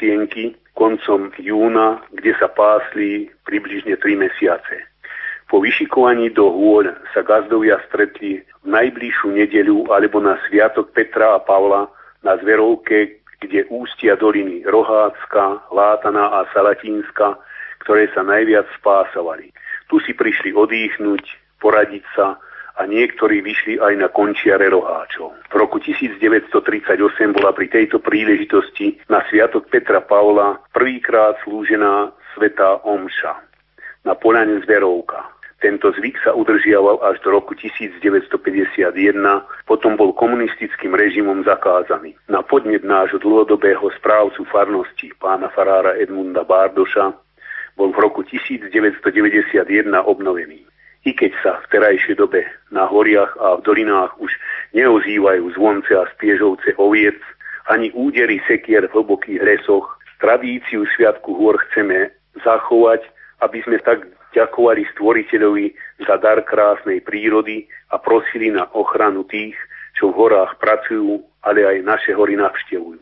pastienky koncom júna, kde sa pásli približne 3 mesiace. Po vyšikovaní do hôľ sa gazdovia stretli v najbližšiu nedeľu alebo na sviatok Petra a Pavla na Zverovke, kde ústia doliny Rohácka, Látana a Salatínska, ktoré sa najviac spásovali. Tu si prišli odýchnuť, poradiť sa a niektorí vyšli aj na končiare roháčov. V roku 1938 bola pri tejto príležitosti na Sviatok Petra Pavla prvýkrát slúžená Sveta Omša na Polane Zverovka. Tento zvyk sa udržiaval až do roku 1951, potom bol komunistickým režimom zakázaný. Na podnet nášho dlhodobého správcu farnosti, pána farára Edmunda Bardoša, bol v roku 1991 obnovený. I keď sa v terajšej dobe na horiach a v dolinách už neozývajú zvonce a spiežovce oviec, ani údery sekier v hlbokých lesoch, tradíciu Sviatku hôr chceme zachovať, aby sme tak ďakovali stvoriteľovi za dar krásnej prírody a prosili na ochranu tých, čo v horách pracujú, ale aj naše hory navštevujú.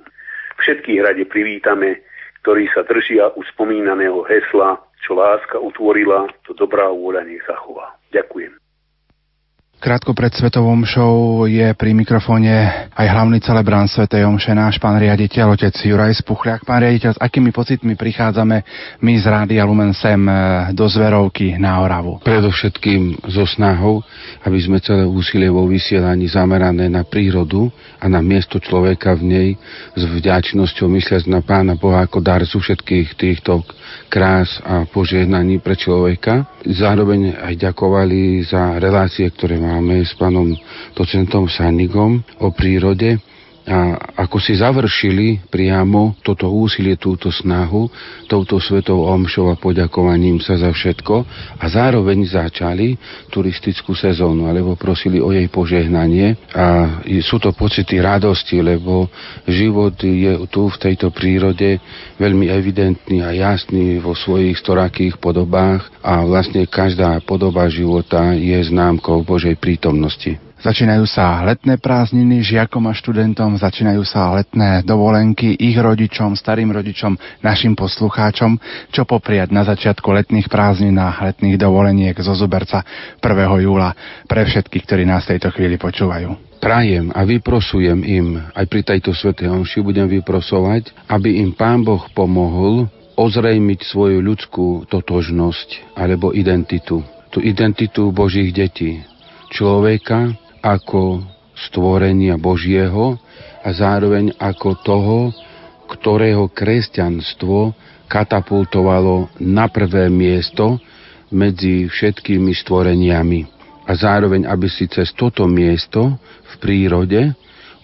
Všetkých rade privítame, ktorí sa držia u spomínaného hesla, čo láska utvorila, to dobrá vôľa nech zachová. Ďakujem. Krátko pred Svetovom show je pri mikrofóne aj hlavný celebrant Svetej Omše, náš pán riaditeľ, otec Juraj Spuchľák. Pán riaditeľ, s akými pocitmi prichádzame my z Rádia Lumen sem eh, do Zverovky na Oravu? Predovšetkým so snahou, aby sme celé úsilie vo vysielaní zamerané na prírodu a na miesto človeka v nej s vďačnosťou mysliať na Pána Boha ako darcu všetkých týchto krás a požehnaní pre človeka. Zároveň aj ďakovali za relácie, ktoré máme s pánom docentom Sanigom o prírode a ako si završili priamo toto úsilie, túto snahu, touto svetou omšou a poďakovaním sa za všetko a zároveň začali turistickú sezónu, alebo prosili o jej požehnanie a sú to pocity radosti, lebo život je tu v tejto prírode veľmi evidentný a jasný vo svojich storakých podobách a vlastne každá podoba života je známkou Božej prítomnosti. Začínajú sa letné prázdniny žiakom a študentom, začínajú sa letné dovolenky ich rodičom, starým rodičom, našim poslucháčom, čo popriať na začiatku letných prázdnin a letných dovoleniek zo Zuberca 1. júla pre všetkých, ktorí nás tejto chvíli počúvajú. Prajem a vyprosujem im, aj pri tejto svetej omši budem vyprosovať, aby im Pán Boh pomohol ozrejmiť svoju ľudskú totožnosť alebo identitu. Tu identitu Božích detí. Človeka, ako stvorenia Božieho a zároveň ako toho, ktorého kresťanstvo katapultovalo na prvé miesto medzi všetkými stvoreniami. A zároveň, aby si cez toto miesto v prírode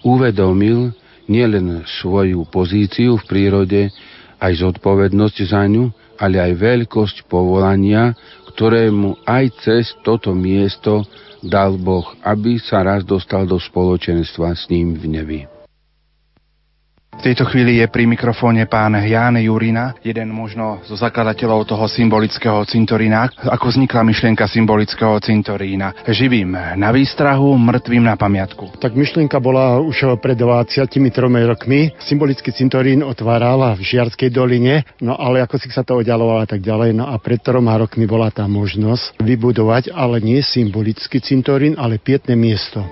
uvedomil nielen svoju pozíciu v prírode, aj zodpovednosť za ňu, ale aj veľkosť povolania, ktorému aj cez toto miesto dal Boh, aby sa raz dostal do spoločenstva s ním v nebi. V tejto chvíli je pri mikrofóne pán Ján Jurina, jeden možno zo zakladateľov toho symbolického cintorína. Ako vznikla myšlienka symbolického cintorína? Živým na výstrahu, mŕtvým na pamiatku. Tak myšlienka bola už pred 23 rokmi. Symbolický cintorín otváral v Žiarskej doline, no ale ako si sa to oddialovalo a tak ďalej. No a pred troma rokmi bola tá možnosť vybudovať, ale nie symbolický cintorín, ale pietné miesto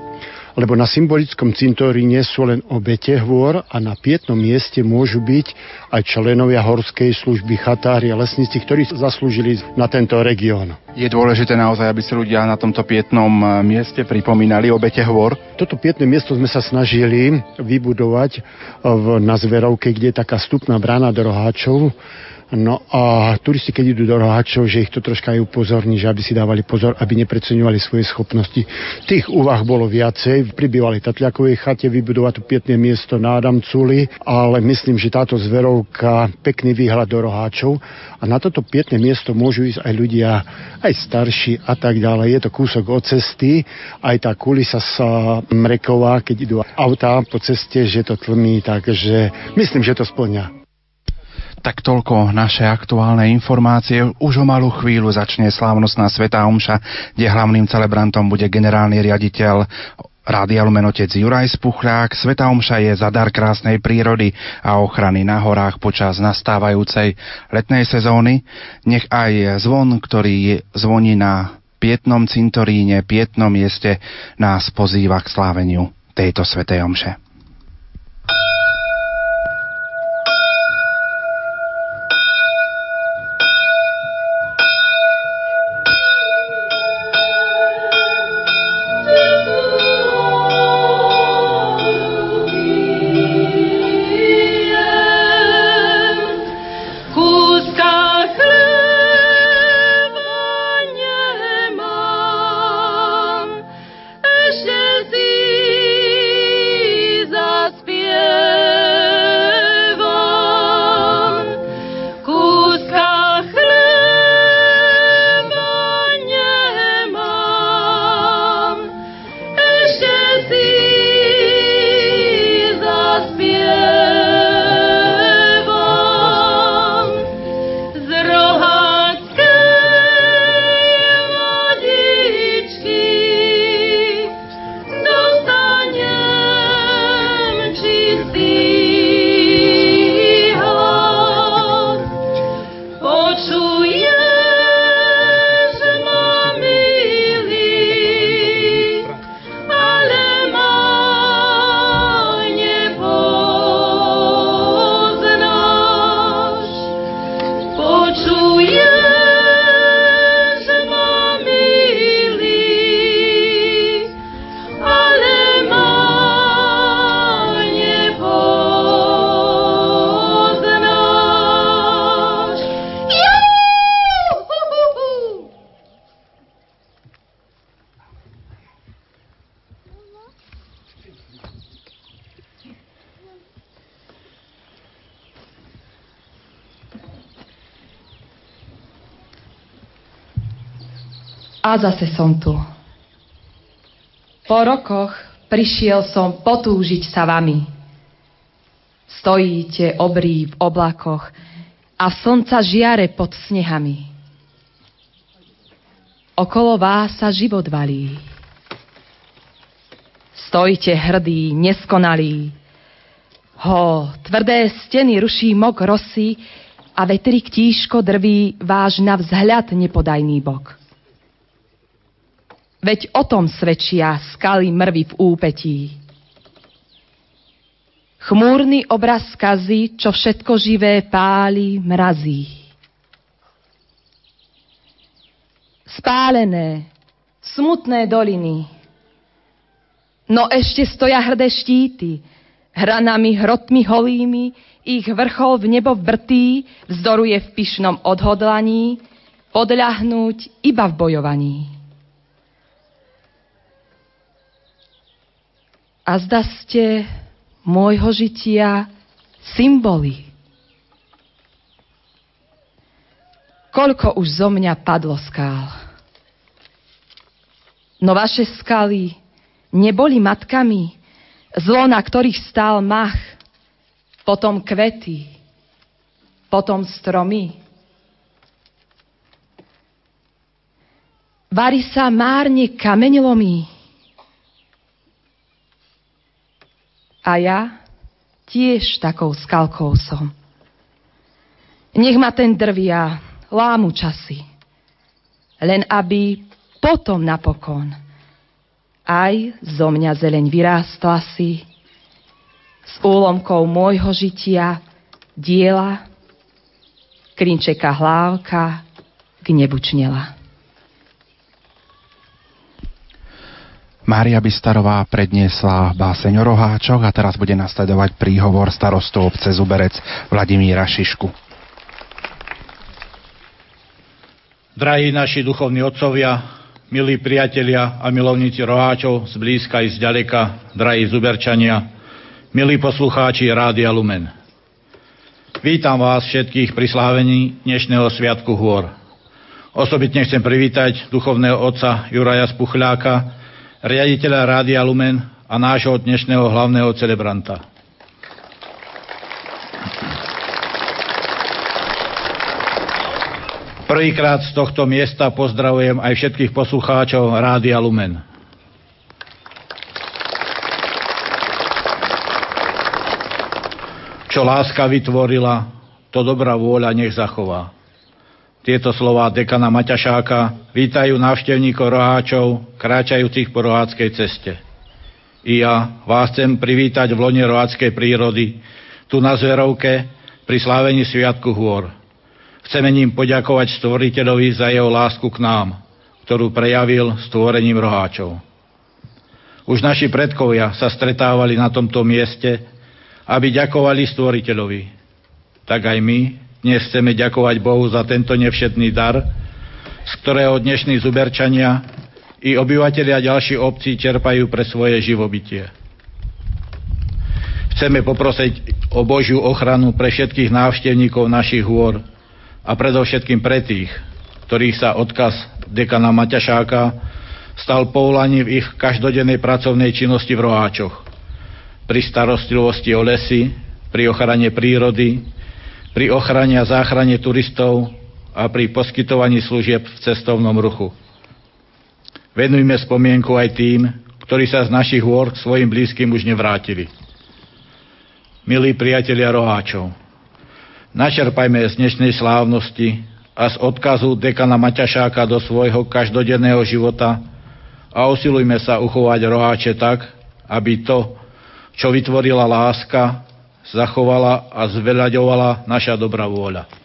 lebo na symbolickom cintoríne sú len obete hôr a na pietnom mieste môžu byť aj členovia horskej služby, chatári a lesníci, ktorí zaslúžili na tento región. Je dôležité naozaj, aby si ľudia na tomto pietnom eh, mieste pripomínali obete hôr? Toto pietné miesto sme sa snažili vybudovať eh, v, na Zverovke, kde je taká stupná brána do Roháčov No a turisti, keď idú do roháčov, že ich to troška aj upozorní, že aby si dávali pozor, aby nepreceňovali svoje schopnosti. Tých úvah bolo viacej. Pri bývalej chate vybudovať tu pietné miesto na Adamculi, ale myslím, že táto zverovka pekný výhľad do roháčov a na toto pietné miesto môžu ísť aj ľudia, aj starší a tak ďalej. Je to kúsok od cesty, aj tá kulisa sa mreková, keď idú autá po ceste, že to tlmí, takže myslím, že to splňa. Tak toľko naše aktuálne informácie. Už o malú chvíľu začne slávnostná Sveta Omša, kde hlavným celebrantom bude generálny riaditeľ Rádia Lumen otec Juraj Spuchľák, Sveta Omša je za dar krásnej prírody a ochrany na horách počas nastávajúcej letnej sezóny. Nech aj zvon, ktorý zvoní na Pietnom cintoríne, Pietnom mieste, nás pozýva k sláveniu tejto Svetej Omše. Zase som tu. Po rokoch prišiel som potúžiť sa vami. Stojíte obrí v oblakoch a slnca žiare pod snehami. Okolo vás sa život valí. Stojíte hrdí, neskonalí. Ho, tvrdé steny ruší mok rosy a vetrik tížko drví váš na vzhľad nepodajný bok. Veď o tom svedčia skaly mrvy v úpetí. Chmúrny obraz skazy, čo všetko živé páli, mrazí. Spálené, smutné doliny. No ešte stoja hrdé štíty, hranami hrotmi holými, ich vrchol v nebo vrtý vzdoruje v pyšnom odhodlaní, podľahnúť iba v bojovaní. A zda ste môjho žitia symboly. Koľko už zo mňa padlo skál. No vaše skaly neboli matkami, zlo, na ktorých stál mach, potom kvety, potom stromy. Vary sa márne kameňlomí, A ja tiež takou skalkou som. Nech ma ten drvia lámu časy, len aby potom napokon aj zo mňa zeleň vyrástla si s úlomkou môjho žitia diela klinčeka hlávka k nebu čnela. Mária Bistarová predniesla báseň o roháčoch a teraz bude nasledovať príhovor starostu obce Zuberec Vladimíra Šišku. Drahí naši duchovní otcovia, milí priatelia a milovníci roháčov z blízka i z ďaleka, drahí zuberčania, milí poslucháči Rádia Lumen. Vítam vás všetkých pri slávení dnešného Sviatku hôr. Osobitne chcem privítať duchovného otca Juraja Spuchľáka, riaditeľa Rádia Lumen a nášho dnešného hlavného celebranta. Prvýkrát z tohto miesta pozdravujem aj všetkých poslucháčov Rádia Lumen. Čo láska vytvorila, to dobrá vôľa nech zachová. Tieto slova dekana Maťašáka vítajú návštevníkov roháčov, kráčajúcich po roháckej ceste. I ja vás chcem privítať v lone roháckej prírody, tu na Zverovke, pri slávení Sviatku hôr. Chceme ním poďakovať stvoriteľovi za jeho lásku k nám, ktorú prejavil stvorením roháčov. Už naši predkovia sa stretávali na tomto mieste, aby ďakovali stvoriteľovi. Tak aj my dnes chceme ďakovať Bohu za tento nevšetný dar, z ktorého dnešní zuberčania i obyvateľia ďalších obcí čerpajú pre svoje živobytie. Chceme poprosiť o Božiu ochranu pre všetkých návštevníkov našich hôr a predovšetkým pre tých, ktorých sa odkaz dekana Maťašáka stal poulaním v ich každodennej pracovnej činnosti v Roháčoch. Pri starostlivosti o lesy, pri ochrane prírody, pri ochrane a záchrane turistov a pri poskytovaní služieb v cestovnom ruchu. Venujme spomienku aj tým, ktorí sa z našich hôr k svojim blízkym už nevrátili. Milí priatelia roháčov, načerpajme z dnešnej slávnosti a z odkazu dekana Maťašáka do svojho každodenného života a usilujme sa uchovať roháče tak, aby to, čo vytvorila láska, zachovala a zveľaďovala naša dobrá vôľa.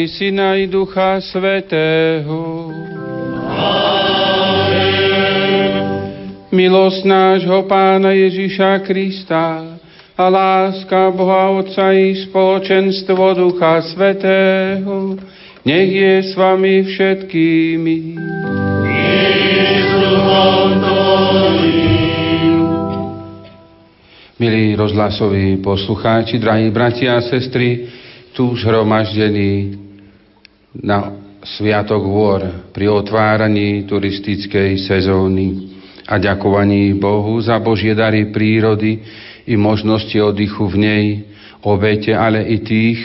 I Syna i Ducha Svetého. Milosť nášho Pána Ježiša Krista a láska Boha Otca i spoločenstvo Ducha Svetého nech je s vami všetkými. Milí rozhlasoví poslucháči, drahí bratia a sestry, tu zhromaždení na Sviatok Vôr pri otváraní turistickej sezóny a ďakovaní Bohu za Božie dary prírody i možnosti oddychu v nej, obete, ale i tých,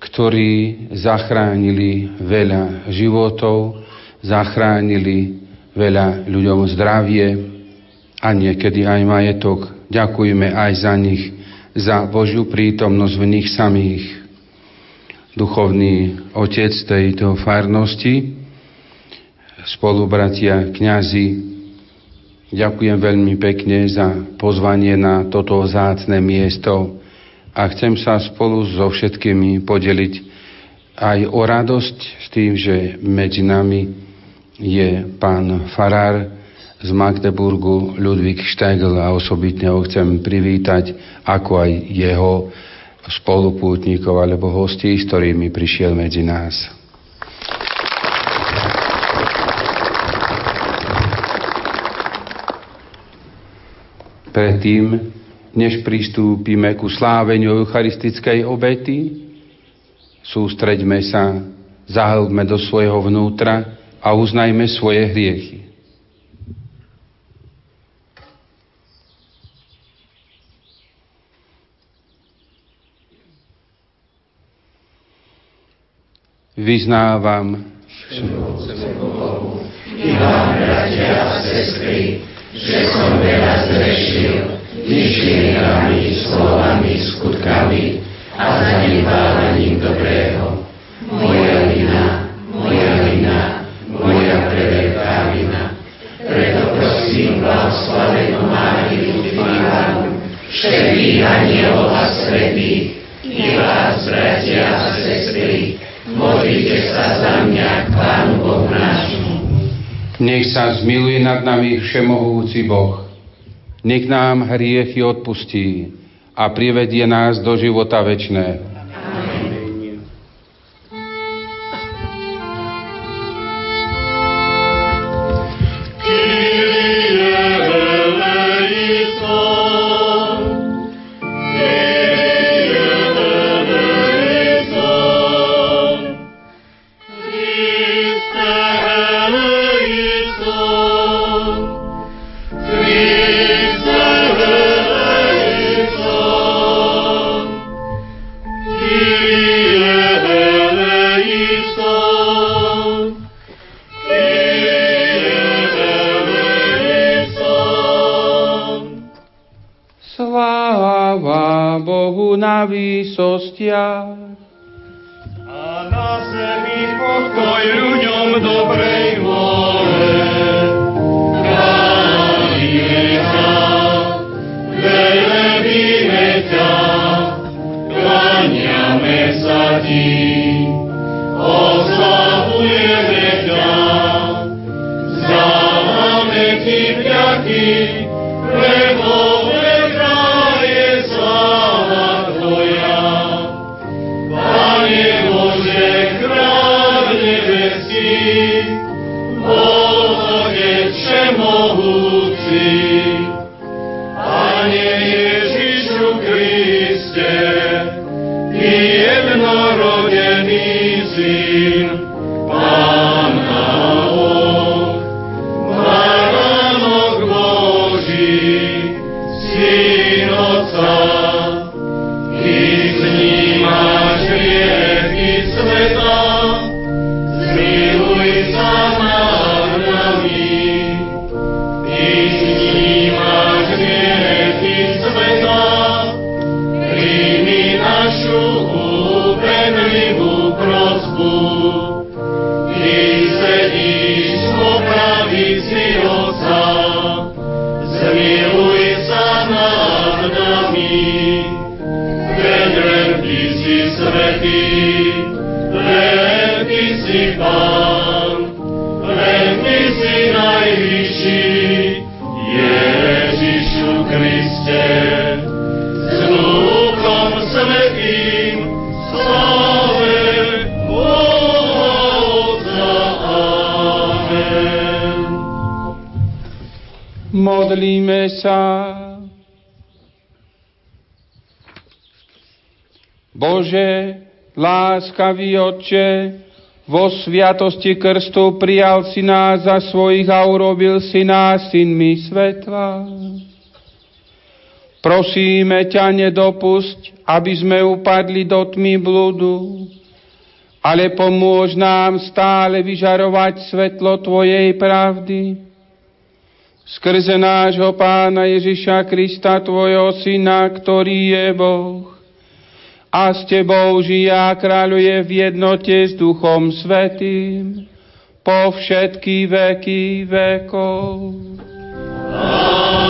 ktorí zachránili veľa životov, zachránili veľa ľuďom zdravie a niekedy aj majetok. Ďakujeme aj za nich, za Božiu prítomnosť v nich samých duchovný otec tejto farnosti, spolubratia, kňazi, ďakujem veľmi pekne za pozvanie na toto zácne miesto a chcem sa spolu so všetkými podeliť aj o radosť s tým, že medzi nami je pán Farár z Magdeburgu Ludvík Štegl a osobitne ho chcem privítať, ako aj jeho spolupútnikov alebo hostí, s ktorými prišiel medzi nás. Predtým, než pristúpime ku sláveniu eucharistickej obety, sústreďme sa, zahlbme do svojho vnútra a uznajme svoje hriechy. Vyznávam I vám, bratia a sestry, že som veľa zrešil myšlienkami, slovami, skutkami a zanedbávaním dobrého. Moja vina, moja vina, moja preveľká vina. Preto prosím blahoslavenú Máriu Fílanu, všetkých anielov a svetých, i vás, bratia a sestry, modlite sa za mňa k Pánu Bohu nášmu. Nech sa zmiluje nad nami všemohúci Boh. Nech nám hriechy odpustí a privedie nás do života večného. príležitostiach. A na zemi pokoj ľuďom dobrej vôle. Chválime ťa, velebíme ťa, klaniame oslavujeme ťa. Láskavý Otče, vo sviatosti krstu prijal si nás za svojich a urobil si nás synmi svetla. Prosíme ťa, nedopusť, aby sme upadli do tmy bludu, ale pomôž nám stále vyžarovať svetlo Tvojej pravdy. Skrze nášho Pána Ježiša Krista, Tvojho Syna, ktorý je Boh a s Tebou žije a kráľuje v jednote s Duchom Svetým po všetky veky vekov. Amen.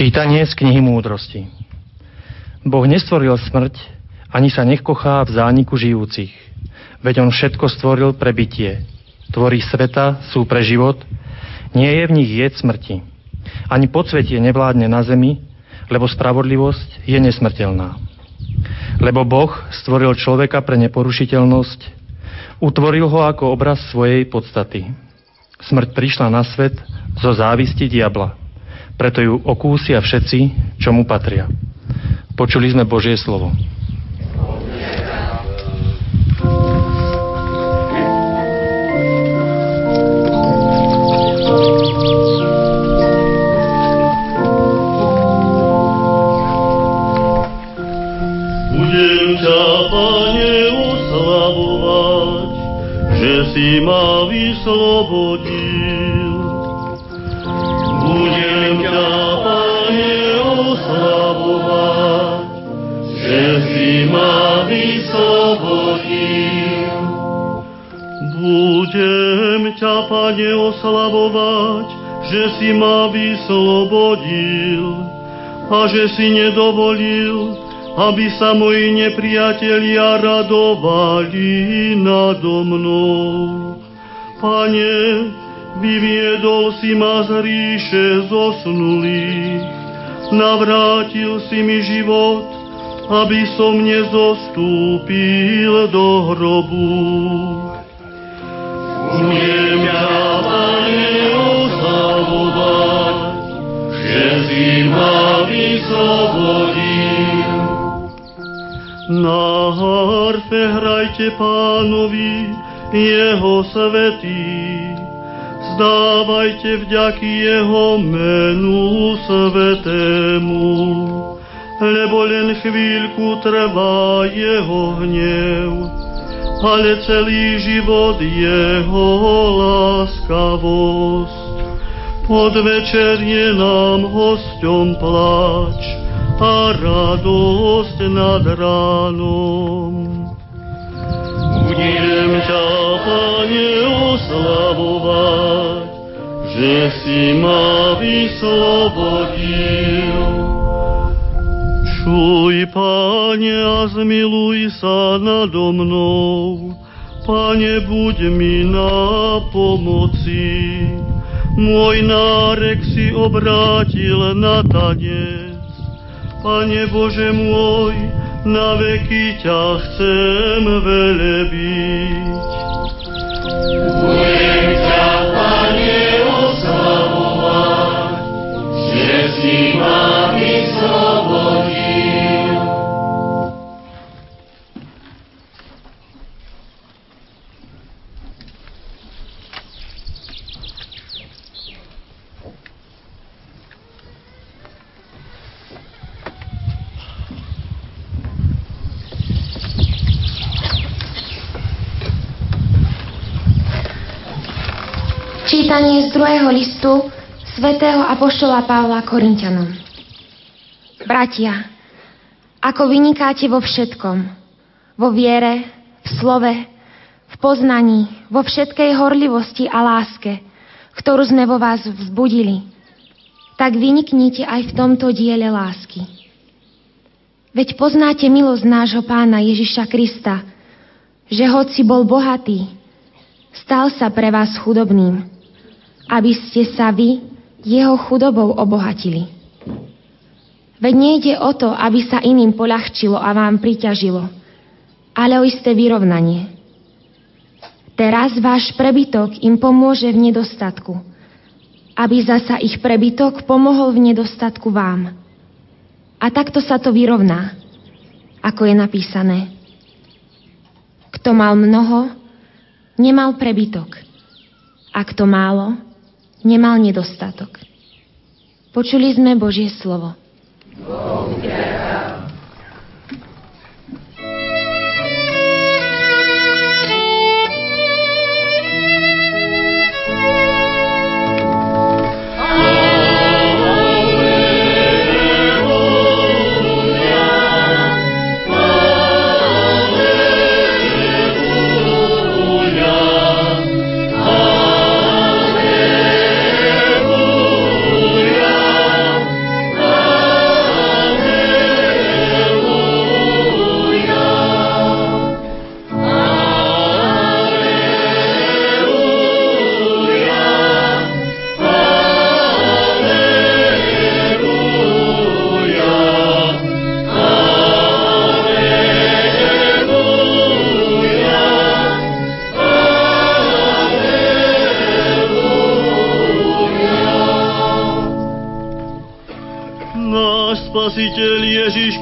Čítanie z knihy Múdrosti Boh nestvoril smrť, ani sa nechochá v zániku žijúcich. Veď On všetko stvoril pre bytie. Tvorí sveta, sú pre život, nie je v nich jed smrti. Ani podsvetie nevládne na zemi, lebo spravodlivosť je nesmrteľná. Lebo Boh stvoril človeka pre neporušiteľnosť, utvoril ho ako obraz svojej podstaty. Smrť prišla na svet zo závisti diabla preto ju okúsia všetci, čo mu patria. Počuli sme Božie slovo. si ma vyslobodil. Vyslobodil. Budem ťa, Pane, oslavovať, že si ma vyslobodil a že si nedovolil, aby sa moji nepriatelia radovali nado mnou. Pane, vyviedol si ma z ríše zosnulých, navrátil si mi život, aby som nezostúpil do hrobu. Umiem ťa, Pane, oslavovať, že si ma vyslobodil. Na harfe hrajte pánovi, jeho svetý, zdávajte vďaky jeho menu svetému, lebo len chvíľku trvá jeho hnev, ale celý život jeho láskavosť. Podvečer je nám hosťom pláč, a radosť nad ránom. Budem ťa, Pane, oslavovať, že si ma vyslobodil. Čuj, Pane, a zmiluj sa nado mnou, Pane, buď mi na pomoci. Môj nárek si obrátil na tanec, Pane Bože môj, na veky ťa chcem velebiť. Budem ťa, Pane, oslavovať, že si ma vyslobodil. Čítanie z druhého listu svätého Apoštola Pavla Korintianom. Bratia, ako vynikáte vo všetkom, vo viere, v slove, v poznaní, vo všetkej horlivosti a láske, ktorú sme vo vás vzbudili, tak vyniknite aj v tomto diele lásky. Veď poznáte milosť nášho pána Ježiša Krista, že hoci bol bohatý, stal sa pre vás chudobným, aby ste sa vy jeho chudobou obohatili. Veď nejde o to, aby sa iným poľahčilo a vám priťažilo, ale o isté vyrovnanie. Teraz váš prebytok im pomôže v nedostatku, aby zasa ich prebytok pomohol v nedostatku vám. A takto sa to vyrovná, ako je napísané. Kto mal mnoho, nemal prebytok. A kto málo, nemal nedostatok. Počuli sme Božie slovo. Bohu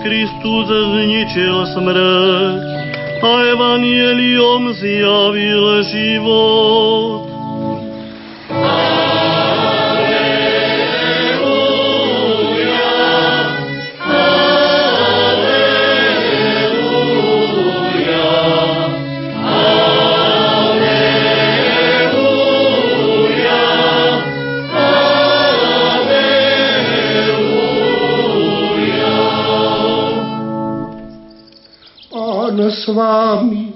Kristus zničil smrť a evanielium zjavil život. S vámi.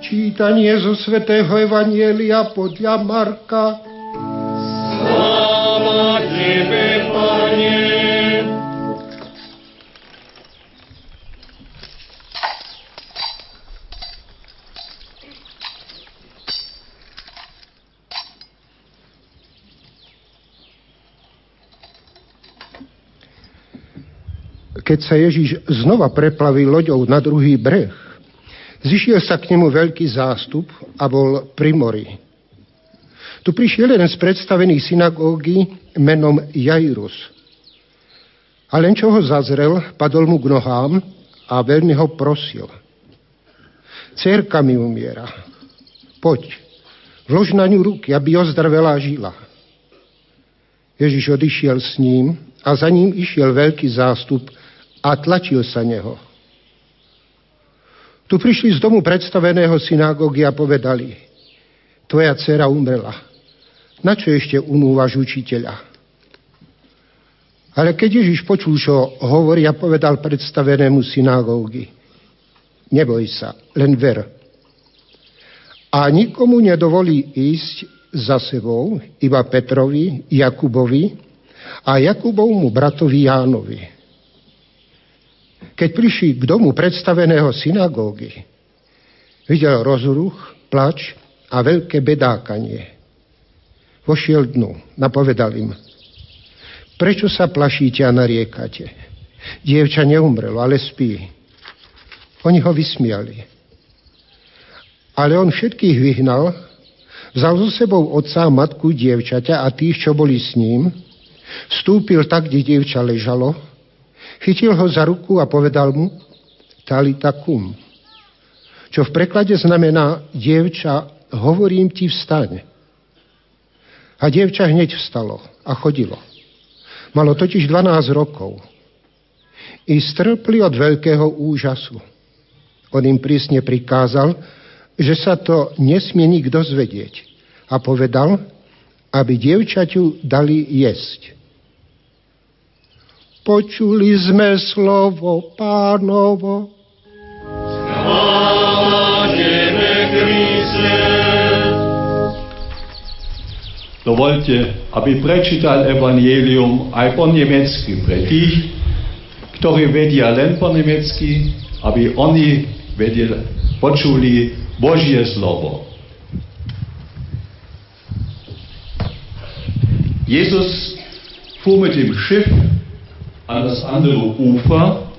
Čítanie zo svätého Evanielia podľa Marka. Keď sa Ježiš znova preplavil loďou na druhý breh, zišiel sa k nemu veľký zástup a bol pri mori. Tu prišiel jeden z predstavených synagógy menom Jairus. A len čo ho zazrel, padol mu k nohám a veľmi ho prosil. Cerka mi umiera. Poď, vlož na ňu ruky, aby ozdravela žila. Ježiš odišiel s ním a za ním išiel veľký zástup a tlačil sa neho. Tu prišli z domu predstaveného synagógy a povedali, tvoja dcera umrela. Na čo ešte unúvaš učiteľa? Ale keď Ježiš počul, čo hovorí a povedal predstavenému synagógy, neboj sa, len ver. A nikomu nedovolí ísť za sebou, iba Petrovi, Jakubovi a Jakubovmu bratovi Jánovi. Keď prišli k domu predstaveného synagógy, videl rozruch, plač a veľké bedákanie. Vošiel dnu, napovedal im, prečo sa plašíte a nariekate? Dievča neumrelo, ale spí. Oni ho vysmiali. Ale on všetkých vyhnal, vzal so sebou otca matku dievčaťa a tých, čo boli s ním, vstúpil tak, kde dievča ležalo Chytil ho za ruku a povedal mu Talita kum, čo v preklade znamená dievča, hovorím ti vstaň. A dievča hneď vstalo a chodilo. Malo totiž 12 rokov. I strpli od veľkého úžasu. On im prísne prikázal, že sa to nesmie nikto zvedieť. A povedal, aby dievčaťu dali jesť. Počuli sme slovo pánovo. Dovolte, aby prečítal Evangelium aj po nemecky pre tých, ktorí vedia len po nemecky, aby oni vedeli, počuli Božie slovo. Jesus fuhr mit dem Schiff an das andere Ufer,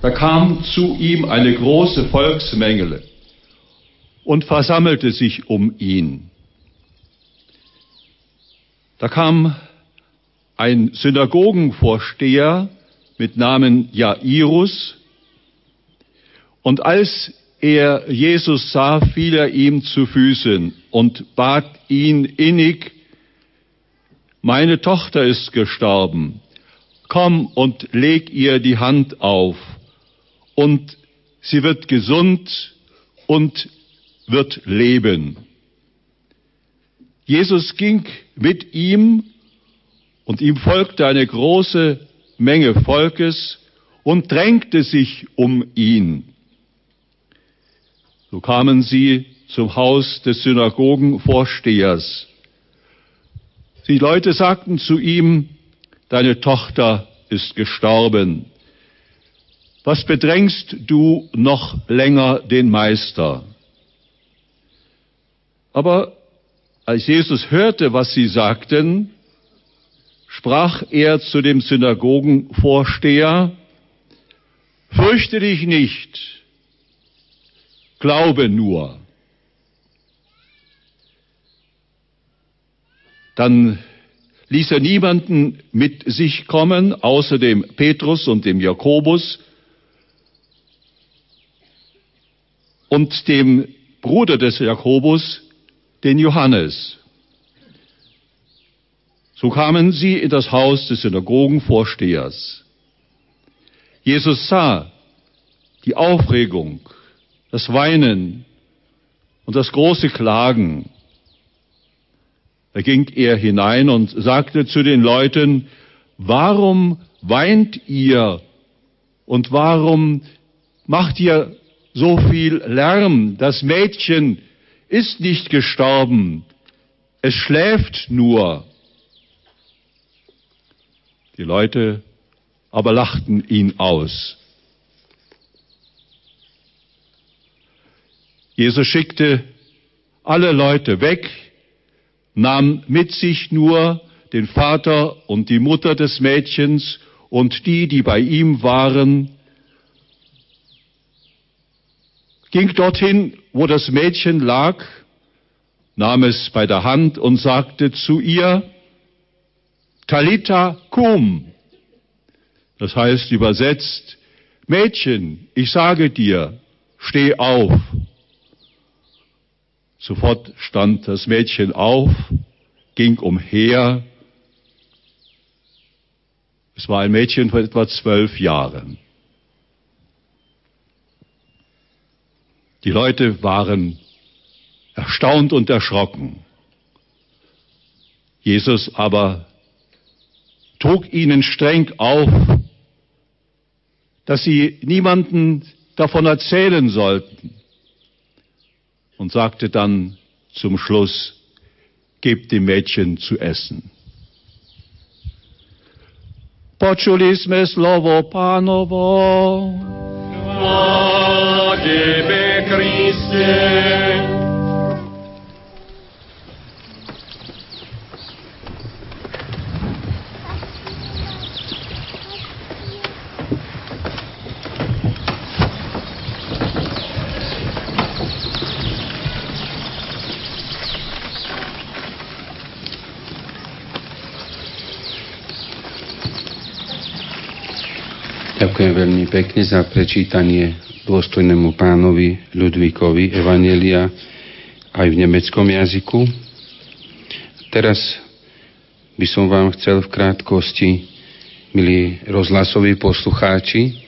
da kam zu ihm eine große Volksmenge und versammelte sich um ihn. Da kam ein Synagogenvorsteher mit Namen Jairus, und als er Jesus sah, fiel er ihm zu Füßen und bat ihn innig, meine Tochter ist gestorben, komm und leg ihr die Hand auf und sie wird gesund und wird leben. Jesus ging mit ihm und ihm folgte eine große Menge Volkes und drängte sich um ihn. So kamen sie zum Haus des Synagogenvorstehers. Die Leute sagten zu ihm, deine Tochter ist gestorben. Was bedrängst du noch länger den Meister? Aber als Jesus hörte, was sie sagten, sprach er zu dem Synagogenvorsteher, Fürchte dich nicht, glaube nur. Dann ließ er niemanden mit sich kommen, außer dem Petrus und dem Jakobus und dem Bruder des Jakobus, den Johannes. So kamen sie in das Haus des Synagogenvorstehers. Jesus sah die Aufregung, das Weinen und das große Klagen da ging er hinein und sagte zu den Leuten, warum weint ihr und warum macht ihr so viel Lärm? Das Mädchen ist nicht gestorben, es schläft nur. Die Leute aber lachten ihn aus. Jesus schickte alle Leute weg, nahm mit sich nur den Vater und die Mutter des Mädchens und die, die bei ihm waren, ging dorthin, wo das Mädchen lag, nahm es bei der Hand und sagte zu ihr, Talita cum. Das heißt übersetzt, Mädchen, ich sage dir, steh auf. Sofort stand das Mädchen auf, ging umher. Es war ein Mädchen von etwa zwölf Jahren. Die Leute waren erstaunt und erschrocken. Jesus aber trug ihnen streng auf, dass sie niemanden davon erzählen sollten und sagte dann zum Schluss, gebt dem Mädchen zu essen. Počuli sme slovo pánovo. Chvála Tebe, Kriste. Ďakujem veľmi pekne za prečítanie dôstojnému pánovi Ludvíkovi Evanelia aj v nemeckom jazyku. Teraz by som vám chcel v krátkosti, milí rozhlasoví poslucháči,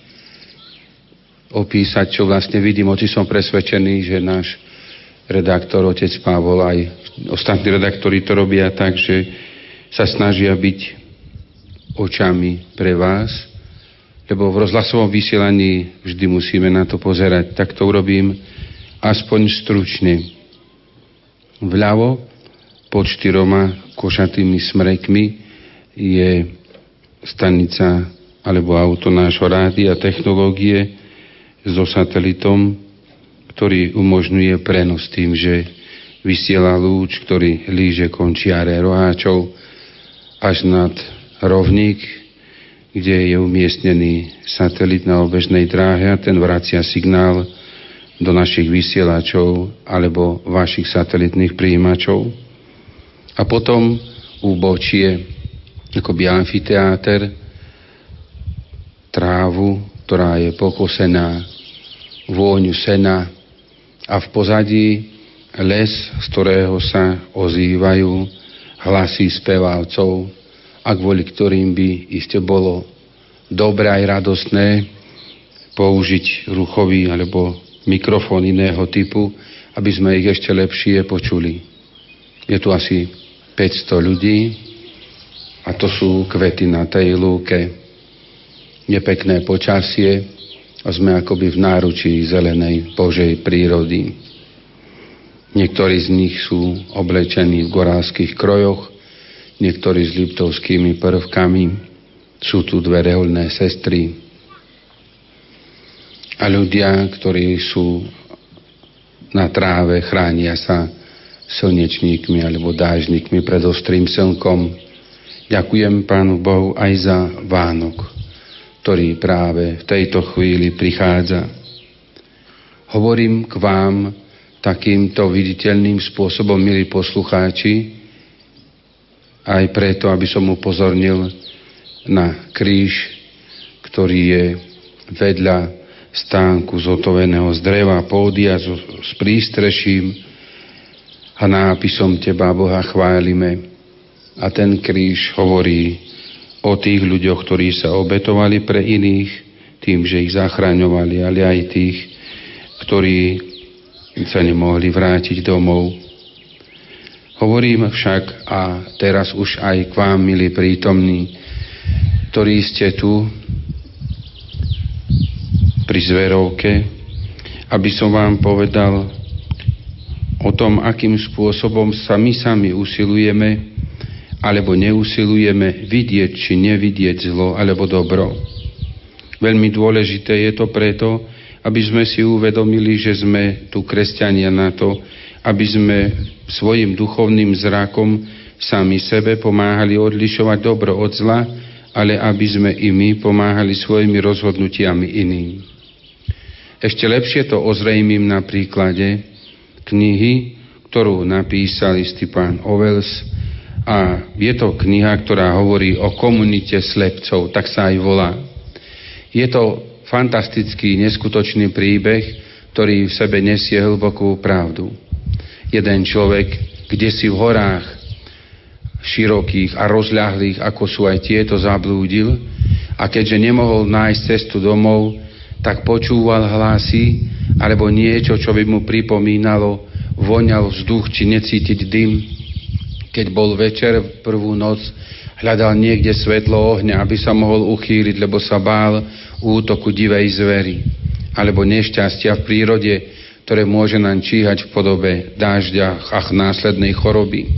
opísať, čo vlastne vidím. Oči som presvedčený, že náš redaktor, otec Pavol, aj ostatní redaktori to robia tak, že sa snažia byť očami pre vás, lebo v rozhlasovom vysielaní vždy musíme na to pozerať. Tak to urobím aspoň stručne. Vľavo pod štyroma košatými smrekmi je stanica alebo auto nášho rádia technológie so satelitom, ktorý umožňuje prenos tým, že vysiela lúč, ktorý líže končiare roháčov až nad rovník kde je umiestnený satelit na obežnej dráhe a ten vracia signál do našich vysielačov alebo vašich satelitných príjimačov. A potom úbočie, akoby amfiteáter, trávu, ktorá je pokosená, vôňu sena a v pozadí les, z ktorého sa ozývajú hlasy spevácov, a kvôli ktorým by iste bolo dobré aj radostné použiť ruchový alebo mikrofón iného typu, aby sme ich ešte lepšie počuli. Je tu asi 500 ľudí a to sú kvety na tej lúke. Je pekné počasie a sme akoby v náručí zelenej Božej prírody. Niektorí z nich sú oblečení v gorálskych krojoch, niektorí s liptovskými prvkami. Sú tu dve reholné sestry a ľudia, ktorí sú na tráve, chránia sa slnečníkmi alebo dážnikmi pred ostrým slnkom. Ďakujem Pánu Bohu aj za Vánok, ktorý práve v tejto chvíli prichádza. Hovorím k vám takýmto viditeľným spôsobom, milí poslucháči, aj preto, aby som upozornil na kríž, ktorý je vedľa stánku zotoveného z dreva, pódia so, s prístreším a nápisom Teba, Boha, chválime. A ten kríž hovorí o tých ľuďoch, ktorí sa obetovali pre iných, tým, že ich zachraňovali, ale aj tých, ktorí sa nemohli vrátiť domov Hovorím však a teraz už aj k vám, milí prítomní, ktorí ste tu pri zverovke, aby som vám povedal o tom, akým spôsobom sa my sami usilujeme alebo neusilujeme vidieť či nevidieť zlo alebo dobro. Veľmi dôležité je to preto, aby sme si uvedomili, že sme tu kresťania na to, aby sme svojim duchovným zrakom sami sebe pomáhali odlišovať dobro od zla, ale aby sme i my pomáhali svojimi rozhodnutiami iným. Ešte lepšie to ozrejmím na príklade knihy, ktorú napísal istý pán Ovels a je to kniha, ktorá hovorí o komunite slepcov, tak sa aj volá. Je to fantastický, neskutočný príbeh, ktorý v sebe nesie hlbokú pravdu. Jeden človek, kde si v horách širokých a rozľahlých, ako sú aj tieto, zablúdil a keďže nemohol nájsť cestu domov, tak počúval hlasy alebo niečo, čo by mu pripomínalo, voňal vzduch či necítiť dym. Keď bol večer, prvú noc, hľadal niekde svetlo ohňa, aby sa mohol uchýliť, lebo sa bál útoku divej zvery alebo nešťastia v prírode, ktoré môže nám číhať v podobe dážďa a následnej choroby.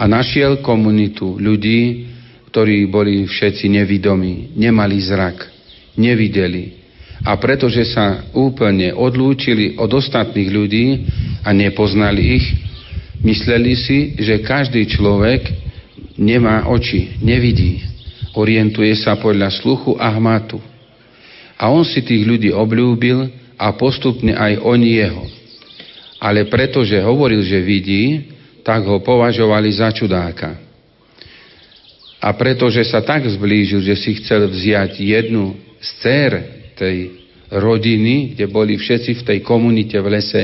A našiel komunitu ľudí, ktorí boli všetci nevidomí, nemali zrak, nevideli. A pretože sa úplne odlúčili od ostatných ľudí a nepoznali ich, mysleli si, že každý človek nemá oči, nevidí. Orientuje sa podľa sluchu a hmatu. A on si tých ľudí obľúbil a postupne aj oni jeho. Ale pretože hovoril, že vidí, tak ho považovali za čudáka. A pretože sa tak zblížil, že si chcel vziať jednu z dcer tej rodiny, kde boli všetci v tej komunite v lese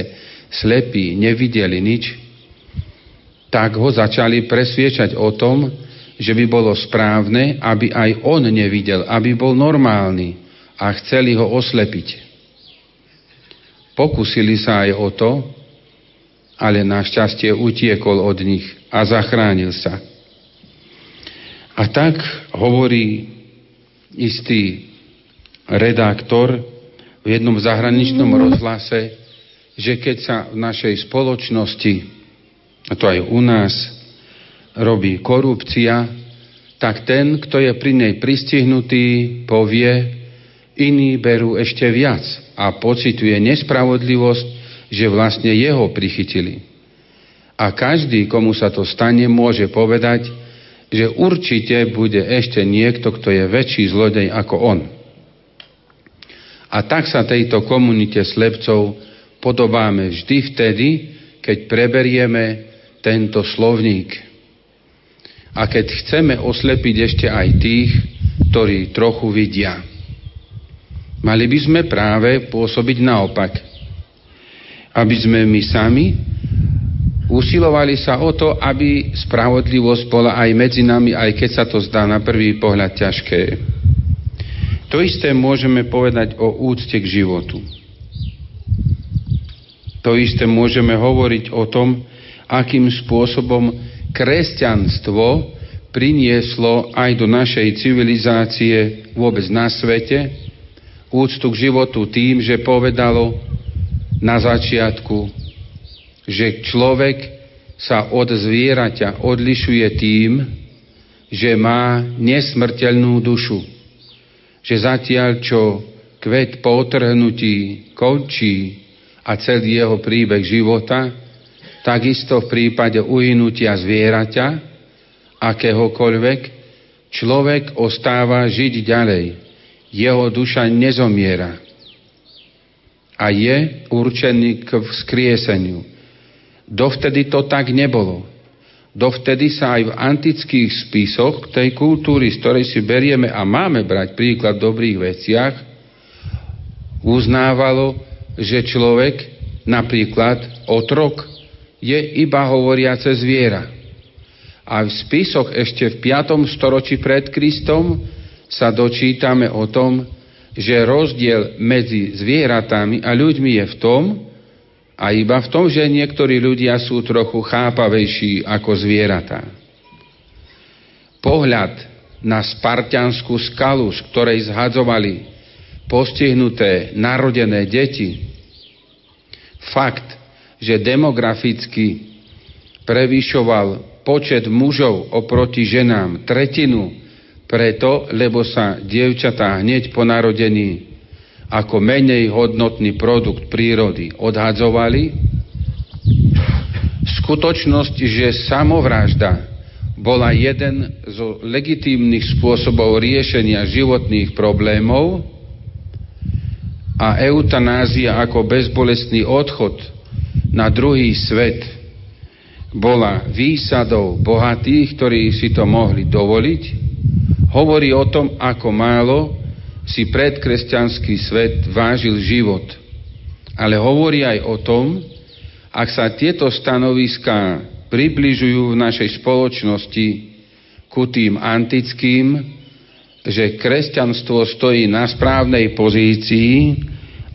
slepí, nevideli nič, tak ho začali presviečať o tom, že by bolo správne, aby aj on nevidel, aby bol normálny a chceli ho oslepiť. Pokusili sa aj o to, ale našťastie utiekol od nich a zachránil sa. A tak hovorí istý redaktor v jednom zahraničnom rozhlase, že keď sa v našej spoločnosti, a to aj u nás, robí korupcia, tak ten, kto je pri nej pristihnutý, povie, Iní berú ešte viac a pocituje nespravodlivosť, že vlastne jeho prichytili. A každý, komu sa to stane, môže povedať, že určite bude ešte niekto, kto je väčší zlodej ako on. A tak sa tejto komunite slepcov podobáme vždy vtedy, keď preberieme tento slovník. A keď chceme oslepiť ešte aj tých, ktorí trochu vidia. Mali by sme práve pôsobiť naopak. Aby sme my sami usilovali sa o to, aby spravodlivosť bola aj medzi nami, aj keď sa to zdá na prvý pohľad ťažké. To isté môžeme povedať o úcte k životu. To isté môžeme hovoriť o tom, akým spôsobom kresťanstvo prinieslo aj do našej civilizácie vôbec na svete úctu k životu tým, že povedalo na začiatku, že človek sa od zvieraťa odlišuje tým, že má nesmrteľnú dušu. Že zatiaľ, čo kvet po otrhnutí končí a celý jeho príbeh života, takisto v prípade uhynutia zvieraťa, akéhokoľvek, človek ostáva žiť ďalej jeho duša nezomiera a je určený k vzkrieseniu. Dovtedy to tak nebolo. Dovtedy sa aj v antických spisoch tej kultúry, z ktorej si berieme a máme brať príklad v dobrých veciach, uznávalo, že človek, napríklad otrok, je iba hovoriace zviera. A v spisoch ešte v 5. storočí pred Kristom sa dočítame o tom, že rozdiel medzi zvieratami a ľuďmi je v tom, a iba v tom, že niektorí ľudia sú trochu chápavejší ako zvieratá. Pohľad na spartianskú skalu, z ktorej zhadzovali postihnuté narodené deti. Fakt, že demograficky prevyšoval počet mužov oproti ženám tretinu, preto, lebo sa dievčatá hneď po narodení ako menej hodnotný produkt prírody odhadzovali, skutočnosť, že samovražda bola jeden zo legitímnych spôsobov riešenia životných problémov a eutanázia ako bezbolestný odchod na druhý svet bola výsadou bohatých, ktorí si to mohli dovoliť, hovorí o tom, ako málo si predkresťanský svet vážil život. Ale hovorí aj o tom, ak sa tieto stanoviská približujú v našej spoločnosti ku tým antickým, že kresťanstvo stojí na správnej pozícii,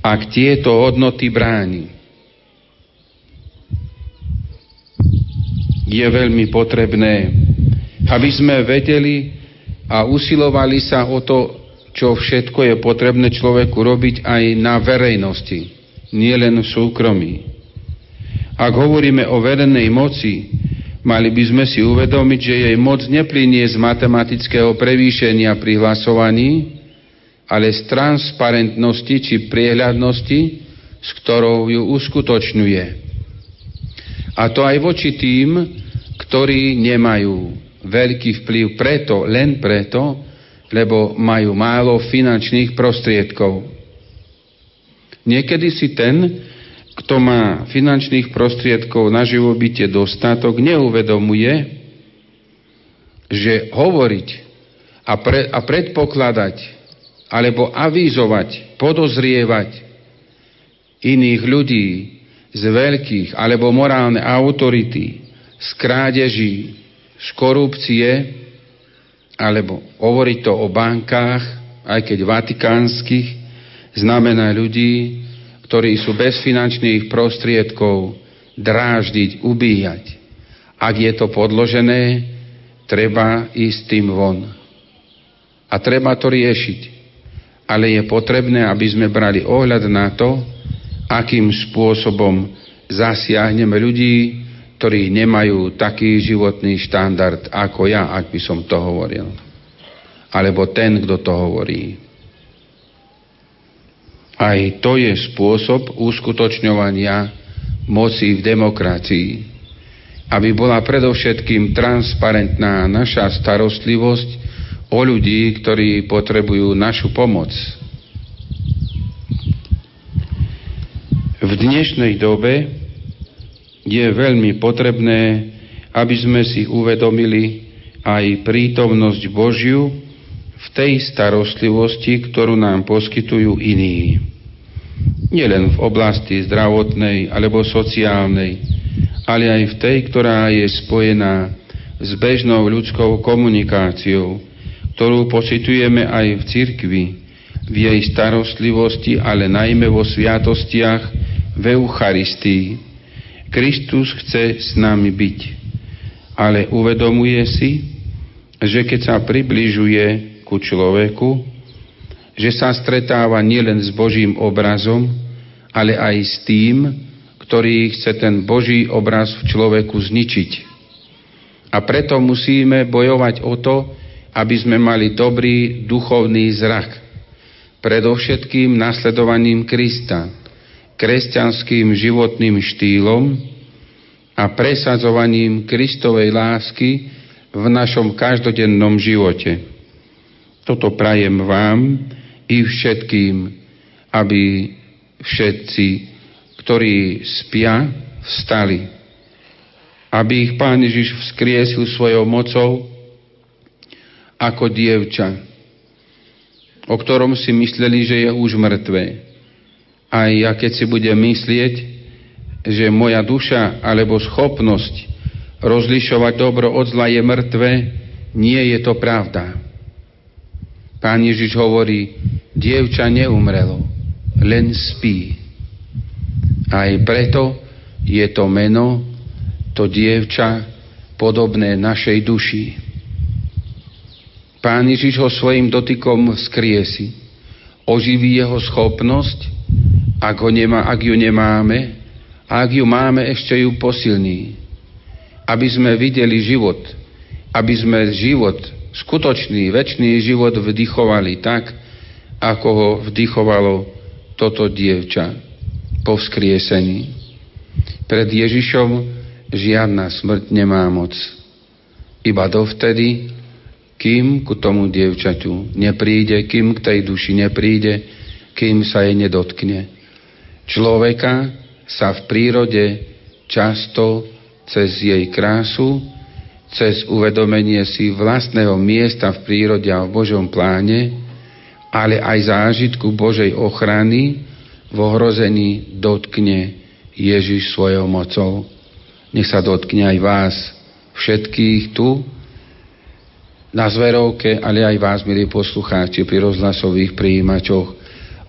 ak tieto hodnoty bráni. Je veľmi potrebné, aby sme vedeli a usilovali sa o to, čo všetko je potrebné človeku robiť aj na verejnosti, nielen v súkromí. Ak hovoríme o verejnej moci, Mali by sme si uvedomiť, že jej moc neplinie z matematického prevýšenia pri hlasovaní, ale z transparentnosti či priehľadnosti, s ktorou ju uskutočňuje. A to aj voči tým, ktorí nemajú veľký vplyv preto, len preto, lebo majú málo finančných prostriedkov. Niekedy si ten, kto má finančných prostriedkov na živobytie dostatok, neuvedomuje, že hovoriť a, pre, a predpokladať alebo avízovať, podozrievať iných ľudí z veľkých alebo morálne autority, z krádeží, z korupcie, alebo hovoriť to o bankách, aj keď vatikánskych, znamená ľudí, ktorí sú bez finančných prostriedkov, dráždiť, ubíjať. Ak je to podložené, treba ísť tým von. A treba to riešiť. Ale je potrebné, aby sme brali ohľad na to, akým spôsobom zasiahneme ľudí, ktorí nemajú taký životný štandard ako ja, ak by som to hovoril. Alebo ten, kto to hovorí. Aj to je spôsob uskutočňovania moci v demokracii. Aby bola predovšetkým transparentná naša starostlivosť o ľudí, ktorí potrebujú našu pomoc. V dnešnej dobe je veľmi potrebné, aby sme si uvedomili aj prítomnosť Božiu v tej starostlivosti, ktorú nám poskytujú iní nielen v oblasti zdravotnej alebo sociálnej, ale aj v tej, ktorá je spojená s bežnou ľudskou komunikáciou, ktorú pocitujeme aj v cirkvi, v jej starostlivosti, ale najmä vo sviatostiach v Eucharistii. Kristus chce s nami byť, ale uvedomuje si, že keď sa približuje ku človeku, že sa stretáva nielen s Božím obrazom, ale aj s tým, ktorý chce ten Boží obraz v človeku zničiť. A preto musíme bojovať o to, aby sme mali dobrý duchovný zrak. Predovšetkým nasledovaním Krista, kresťanským životným štýlom a presadzovaním Kristovej lásky v našom každodennom živote. Toto prajem vám, i všetkým, aby všetci, ktorí spia, vstali. Aby ich Pán Ježiš vzkriesil svojou mocou ako dievča, o ktorom si mysleli, že je už mŕtve. A ja keď si budem myslieť, že moja duša alebo schopnosť rozlišovať dobro od zla je mŕtve, nie je to pravda. Pán Ježiš hovorí, dievča neumrelo, len spí. Aj preto je to meno, to dievča, podobné našej duši. Pán Ježiš ho svojim dotykom vzkriesi. Oživí jeho schopnosť, ak, ho nemá, ak ju nemáme, a ak ju máme, ešte ju posilní. Aby sme videli život, aby sme život, skutočný, väčší život vdychovali tak, ako ho vdychovalo toto dievča po vzkriesení. Pred Ježišom žiadna smrť nemá moc. Iba dovtedy, kým ku tomu dievčaťu nepríde, kým k tej duši nepríde, kým sa jej nedotkne. Človeka sa v prírode často cez jej krásu, cez uvedomenie si vlastného miesta v prírode a v Božom pláne, ale aj zážitku Božej ochrany v ohrození dotkne Ježiš svojou mocou. Nech sa dotkne aj vás, všetkých tu, na zverovke, ale aj vás, milí poslucháči, pri rozhlasových príjimačoch.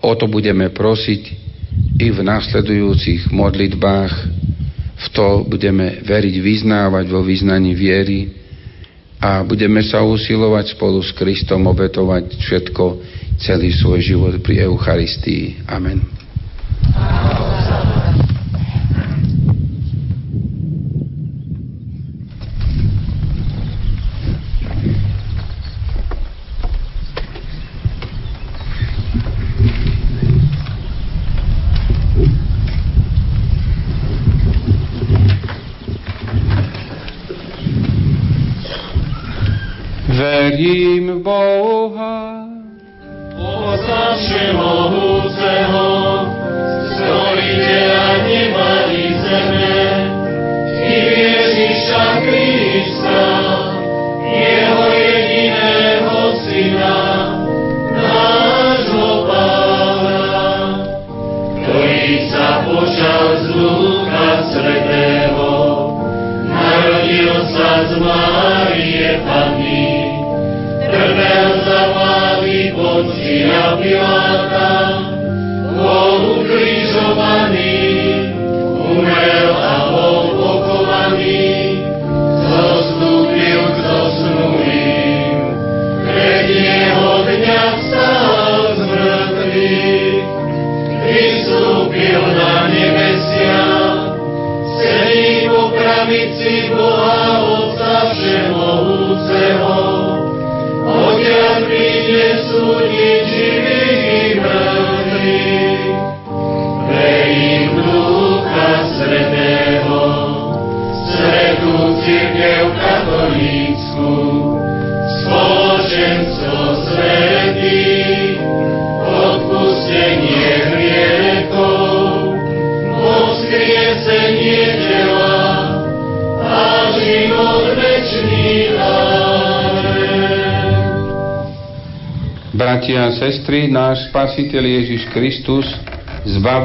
O to budeme prosiť i v nasledujúcich modlitbách. V to budeme veriť, vyznávať vo vyznaní viery a budeme sa usilovať spolu s Kristom obetovať všetko, celý svoj život pri Eucharistii. Amen. Amen.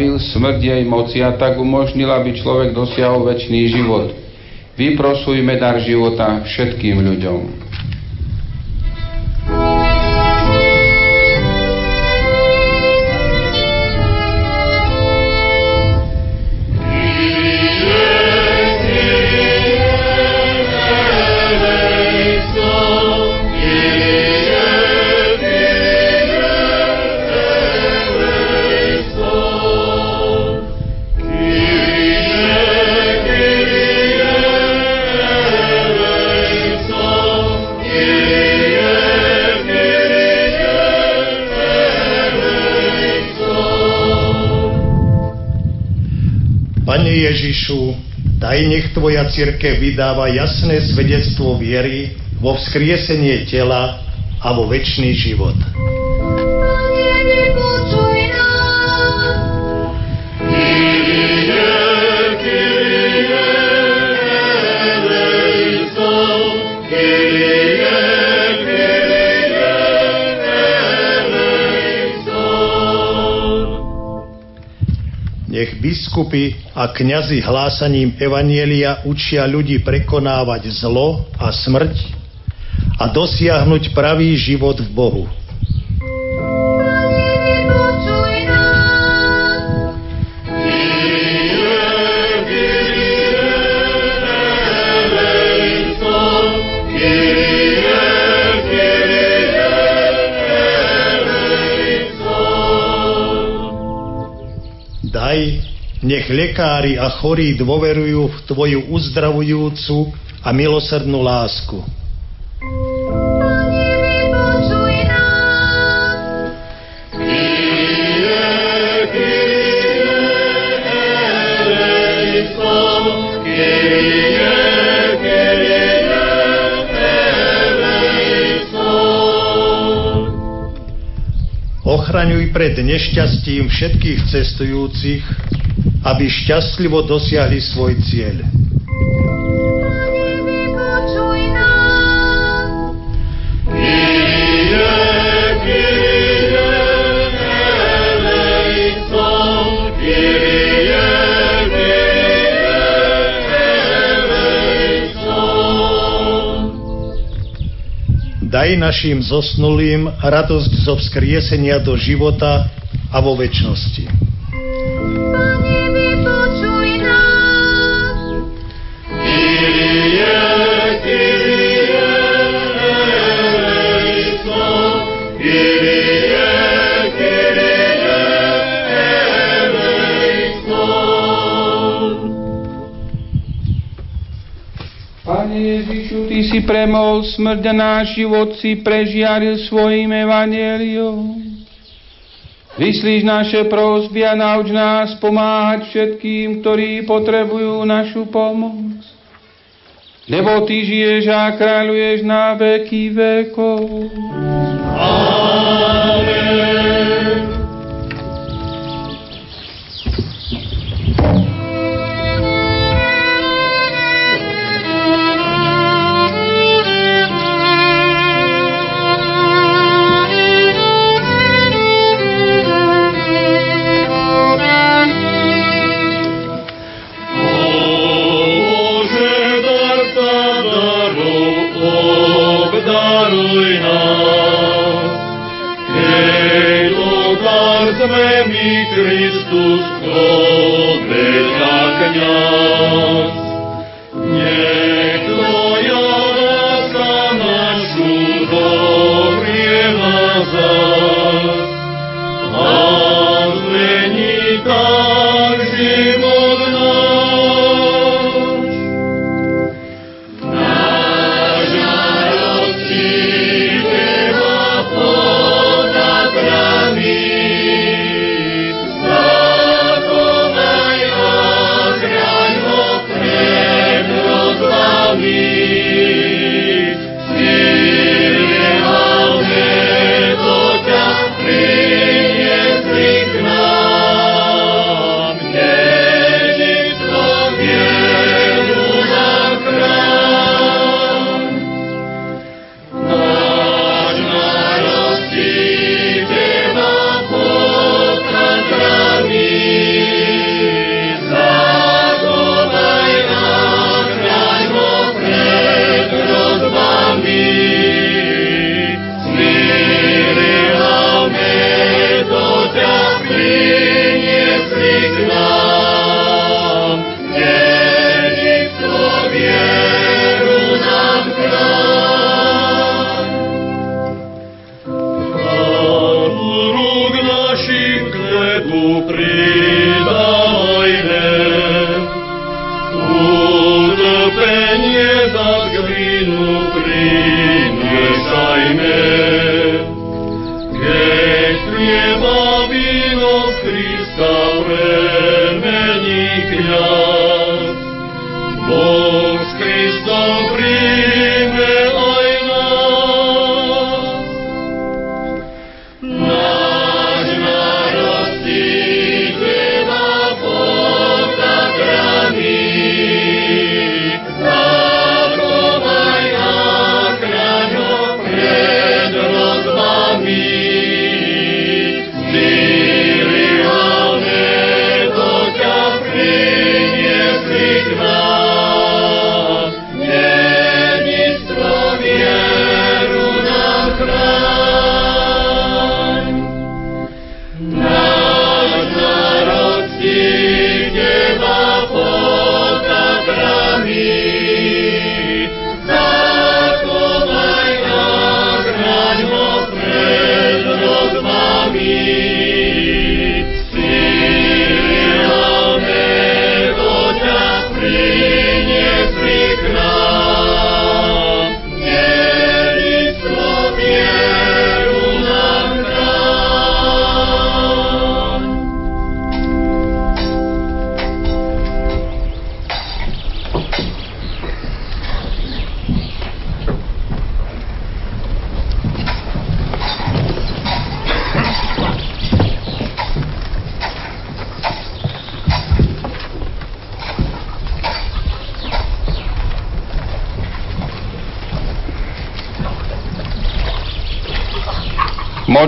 Zbavil smrť jej moci a tak umožnil, aby človek dosiahol väčší život. Vyprosujme dar života všetkým ľuďom. Tvoja církev vydáva jasné svedectvo viery vo vzkriesenie tela a vo väčší život. Nech biskupy a kňazi hlásaním Evanielia učia ľudí prekonávať zlo a smrť a dosiahnuť pravý život v Bohu. Nech lekári a chorí dôverujú v Tvoju uzdravujúcu a milosrdnú lásku. Ochraňuj pred nešťastím všetkých cestujúcich, aby šťastlivo dosiahli svoj cieľ. Daj našim zosnulým radosť zo vzkriesenia do života a vo väčšnosti. Premol smrť a náš život si prežiaril svojim evanieliom. Vyslíš naše prosby a nauč nás pomáhať všetkým, ktorí potrebujú našu pomoc. Lebo Ty žiješ a kráľuješ na veky vekov.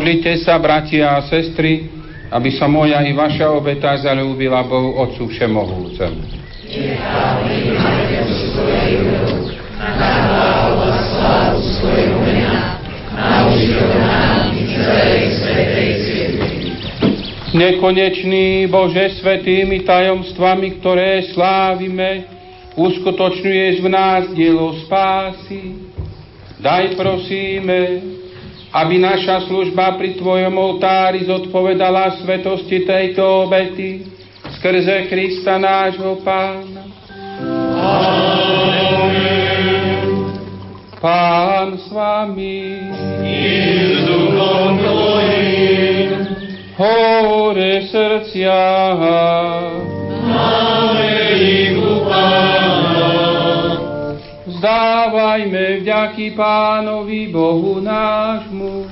Modlite sa, bratia a sestry, aby sa moja i vaša obeta zalúbila Bohu Otcu Všemohúcemu. Nekonečný Bože, svetými tajomstvami, ktoré slávime, uskutočňuješ v nás dielo spásy. Daj prosíme, aby naša služba pri Tvojom oltári zodpovedala svetosti tejto obety skrze Krista nášho Pána. Amen. Pán s Vami. Hore srdcia. Máme ich u Pána. Vzdávajme vďaky Pánovi Bohu nášmu.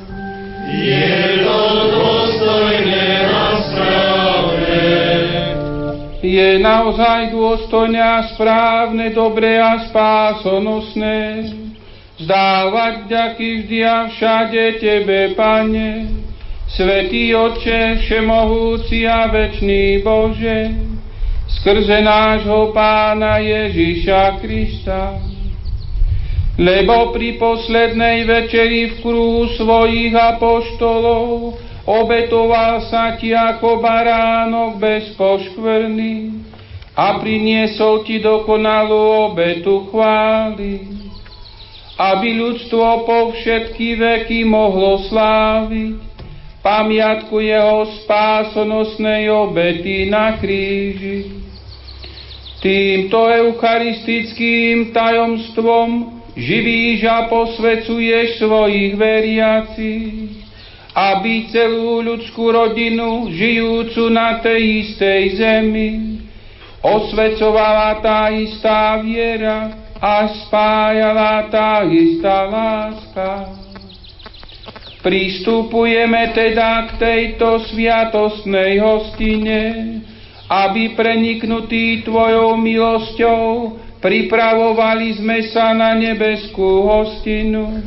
Je to dôstojné a správne. Je naozaj dôstojné a správne, dobré a spásonosné. Vzdávať vďaky vždy a všade Tebe, Pane, Svetý Otče, Všemohúci a Večný Bože, skrze nášho Pána Ježíša Krista lebo pri poslednej večeri v kruhu svojich apoštolov obetoval sa ti ako baránok bez poškvrny a priniesol ti dokonalú obetu chvály, aby ľudstvo po všetky veky mohlo sláviť pamiatku jeho spásonosnej obety na kríži. Týmto eucharistickým tajomstvom živíš a posvecuješ svojich veriacich, aby celú ľudskú rodinu, žijúcu na tej istej zemi, osvecovala tá istá viera a spájala tá istá láska. Pristupujeme teda k tejto sviatostnej hostine, aby preniknutý Tvojou milosťou pripravovali sme sa na nebeskú hostinu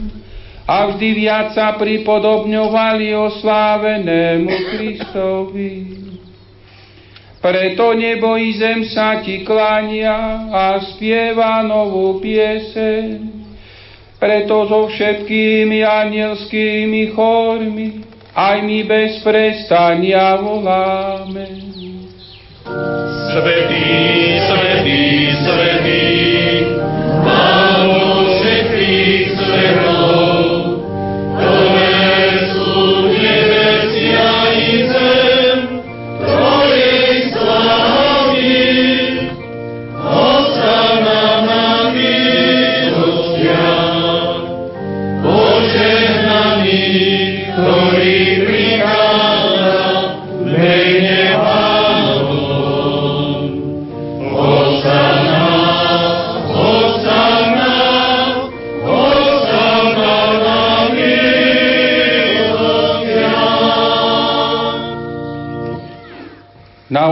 a vždy viac sa pripodobňovali oslávenému Kristovi. Preto nebo i zem sa ti klania a spieva novú pieseň. Preto so všetkými anielskými chormi aj my bez prestania voláme. Svetý, svetý, svetý,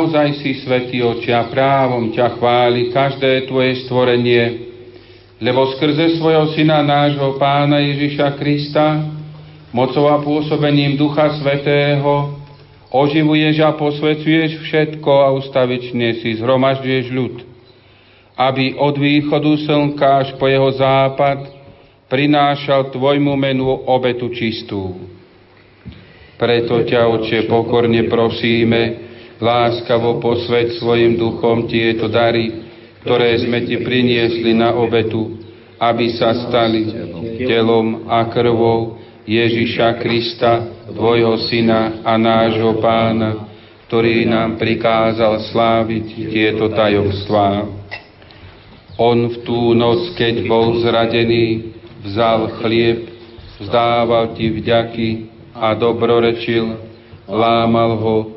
Naozaj si, Svetý Oče, a právom ťa chváli každé Tvoje stvorenie, lebo skrze svojho Syna nášho Pána Ježiša Krista, mocou a pôsobením Ducha Svetého, oživuješ a posvecuješ všetko a ustavične si zhromažďuješ ľud, aby od východu slnka až po jeho západ prinášal Tvojmu menu obetu čistú. Preto ťa, Oče, pokorne prosíme, láskavo posveď svojim duchom tieto dary, ktoré sme Ti priniesli na obetu, aby sa stali telom a krvou Ježiša Krista, Tvojho Syna a nášho Pána, ktorý nám prikázal sláviť tieto tajomstvá. On v tú noc, keď bol zradený, vzal chlieb, vzdával Ti vďaky a dobrorečil, lámal ho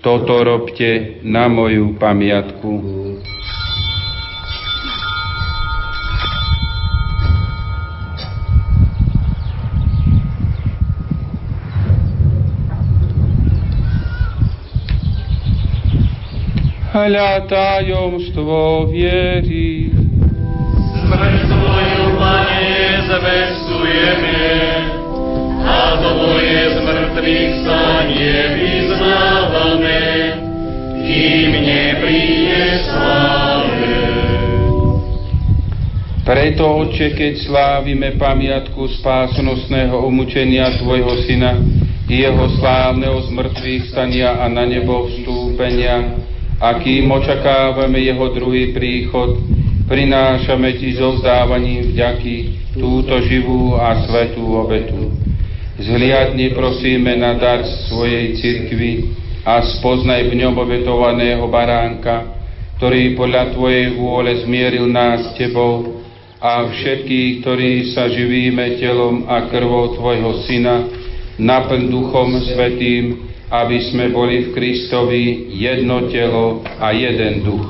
toto robte na moju pamiatku. hľa tajomstvo viery. Smrť Tvoju, Pane, zvestujeme, a Tvoje z mŕtvych stanie vyznávame, kým nepríde sláve. Preto, Otče, keď slávime pamiatku spásnostného umúčenia Tvojho Syna, jeho slávneho zmrtvých stania a na nebo vstúpenia, a kým očakávame jeho druhý príchod, prinášame ti so vzdávaním vďaky túto živú a svetú obetu. Zhliadni prosíme na dar svojej cirkvi a spoznaj v ňom obetovaného baránka, ktorý podľa Tvojej vôle zmieril nás s Tebou a všetkých, ktorí sa živíme telom a krvou Tvojho Syna, naplň Duchom Svetým, aby sme boli v Kristovi jedno telo a jeden duch.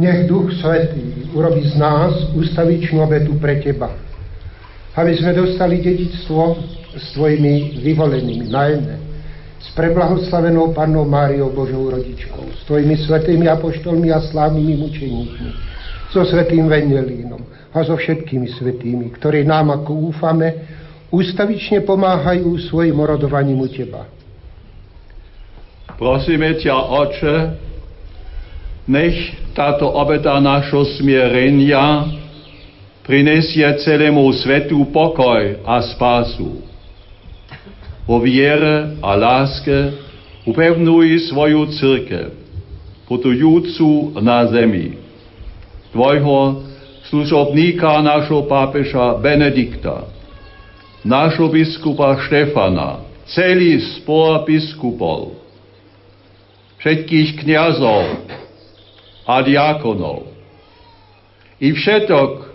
Nech Duch Svetý urobí z nás ustavičnú obetu pre Teba, aby sme dostali dedičstvo s Tvojimi vyvolenými, najmä s preblahoslavenou Pannou Máriou Božou rodičkou, s Tvojimi svetými apoštolmi a slávnymi mučeníkmi, so svetým Venelínom a so všetkými svetými, ktorí nám, ako úfame, ústavične pomáhajú svojim orodovaním u Teba. Prosíme ťa, Oče, nech táto obeta našho smierenia prinesie celému svetu pokoj a spásu. Vo viere a láske upevnuj svoju církev, putujúcu na zemi. Tvojho služobníka, našho pápeža Benedikta, našho biskupa Štefana, celý spor biskupov, všetkých kniazov a diakonov i všetok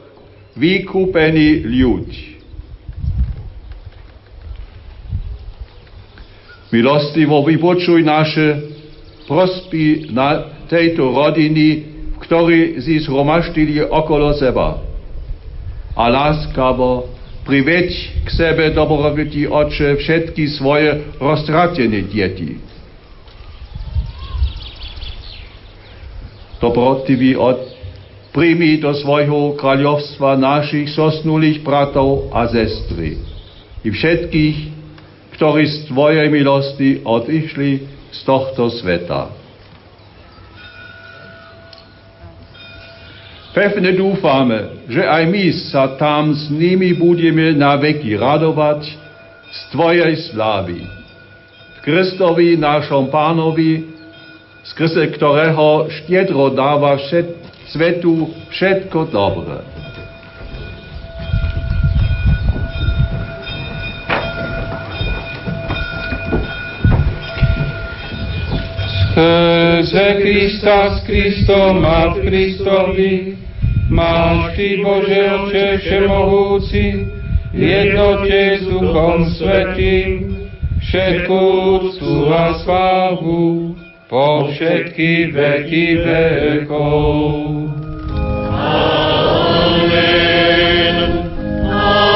vykúpený ľud. Milostivo vypočuj naše prospy na tejto rodiny, v ktorej si zhromaštili okolo seba. A láskavo priveď k sebe dobrovitý oče všetky svoje roztratené deti dobrotivý od, príjmi do svojho kráľovstva našich sosnulých bratov a sestry i všetkých, ktorí z Tvojej milosti odišli z tohto sveta. Pevne dúfame, že aj my sa tam s nimi budeme na veky radovať z Tvojej slávy. Kristovi, našom pánovi, skrze ktorého štiedro dáva všet, svetu všetko dobré. Skrze Krista s Kristom a v Kristovi máš Ty, Bože Oče Všemohúci, jednote s Duchom Svetým, všetkú úctu a slávu, po všetky veky vekov. Amen. Amen.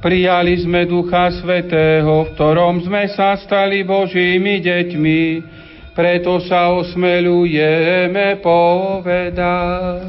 Prijali sme Ducha Svetého, v ktorom sme sa stali Božími deťmi, preto sa osmelujeme povedať.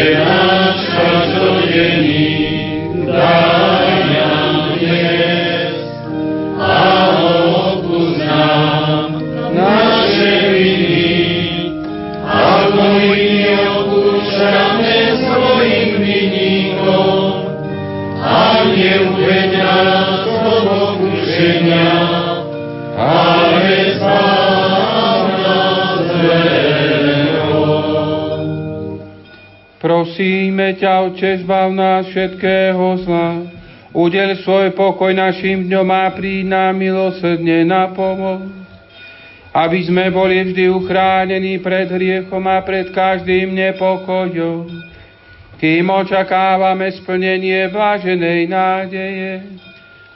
Prosíme ťa, Otče, zbav nás všetkého zla. Udel svoj pokoj našim dňom a príď nám milosrdne na pomoc. Aby sme boli vždy uchránení pred hriechom a pred každým nepokojom. Kým očakávame splnenie blaženej nádeje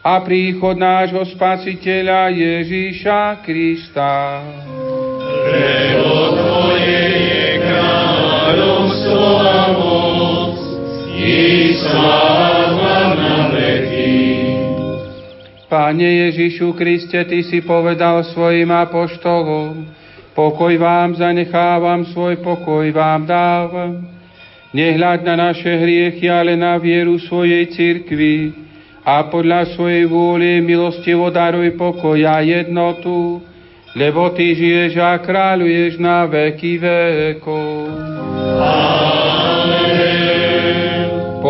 a príchod nášho Spasiteľa Ježíša Krista. Lebo Tvoje je kráľovstvo a moc Pane Ježišu Kriste, Ty si povedal svojim apoštolom, pokoj vám zanechávam, svoj pokoj vám dávam. Nehľad na naše hriechy, ale na vieru svojej cirkvi a podľa svojej vôle milostivo daruj pokoj a jednotu, lebo Ty žiješ a kráľuješ na veky vekov.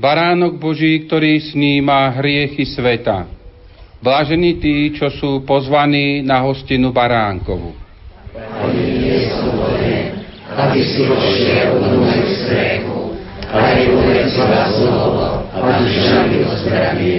baránok Boží, ktorý sníma hriechy sveta. Blážení tí, čo sú pozvaní na hostinu baránkovu. aby si vošiel do môjho strechu, aj ulecila slovo a dušami zdravie.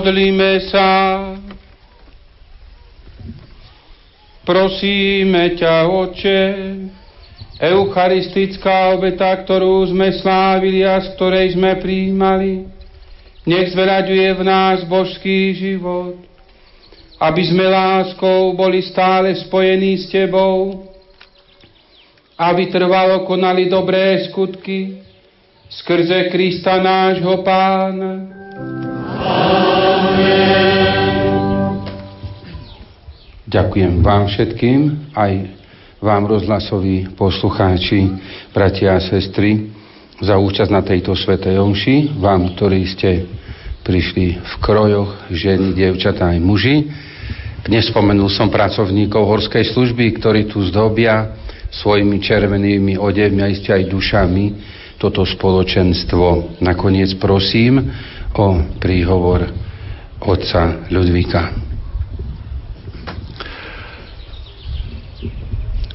Modlíme sa. Prosíme ťa, Oče, eucharistická obeta, ktorú sme slávili a z ktorej sme prijímali, nech zveraďuje v nás božský život, aby sme láskou boli stále spojení s Tebou, aby trvalo konali dobré skutky skrze Krista nášho Pána. Ďakujem vám všetkým, aj vám rozhlasoví poslucháči, bratia a sestry, za účasť na tejto svetej omši, vám, ktorí ste prišli v krojoch, ženy, dievčatá aj muži. Dnes spomenul som pracovníkov horskej služby, ktorí tu zdobia svojimi červenými odevmi a iste aj dušami toto spoločenstvo. Nakoniec prosím o príhovor otca Ľudvíka.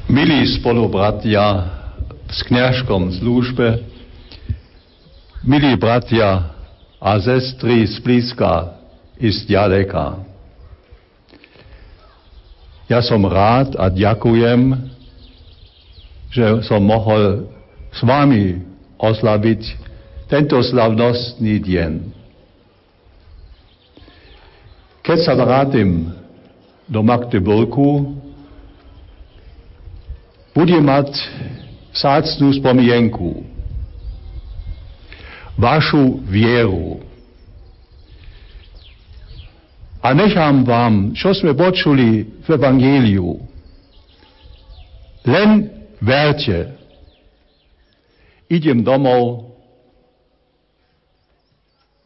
Milí spolubratia v kňažkom službe, milí bratia a sestry z blízka i z ďaleka. Ja som rád a ďakujem, že som mohol s vami oslaviť tento slavnostný deň. Keď sa vrátim do Magdeburgu, bude mať vzácnú spomienku. Vašu vieru. A nechám vám, čo sme počuli v Evangeliu. Len verte. Idem domov,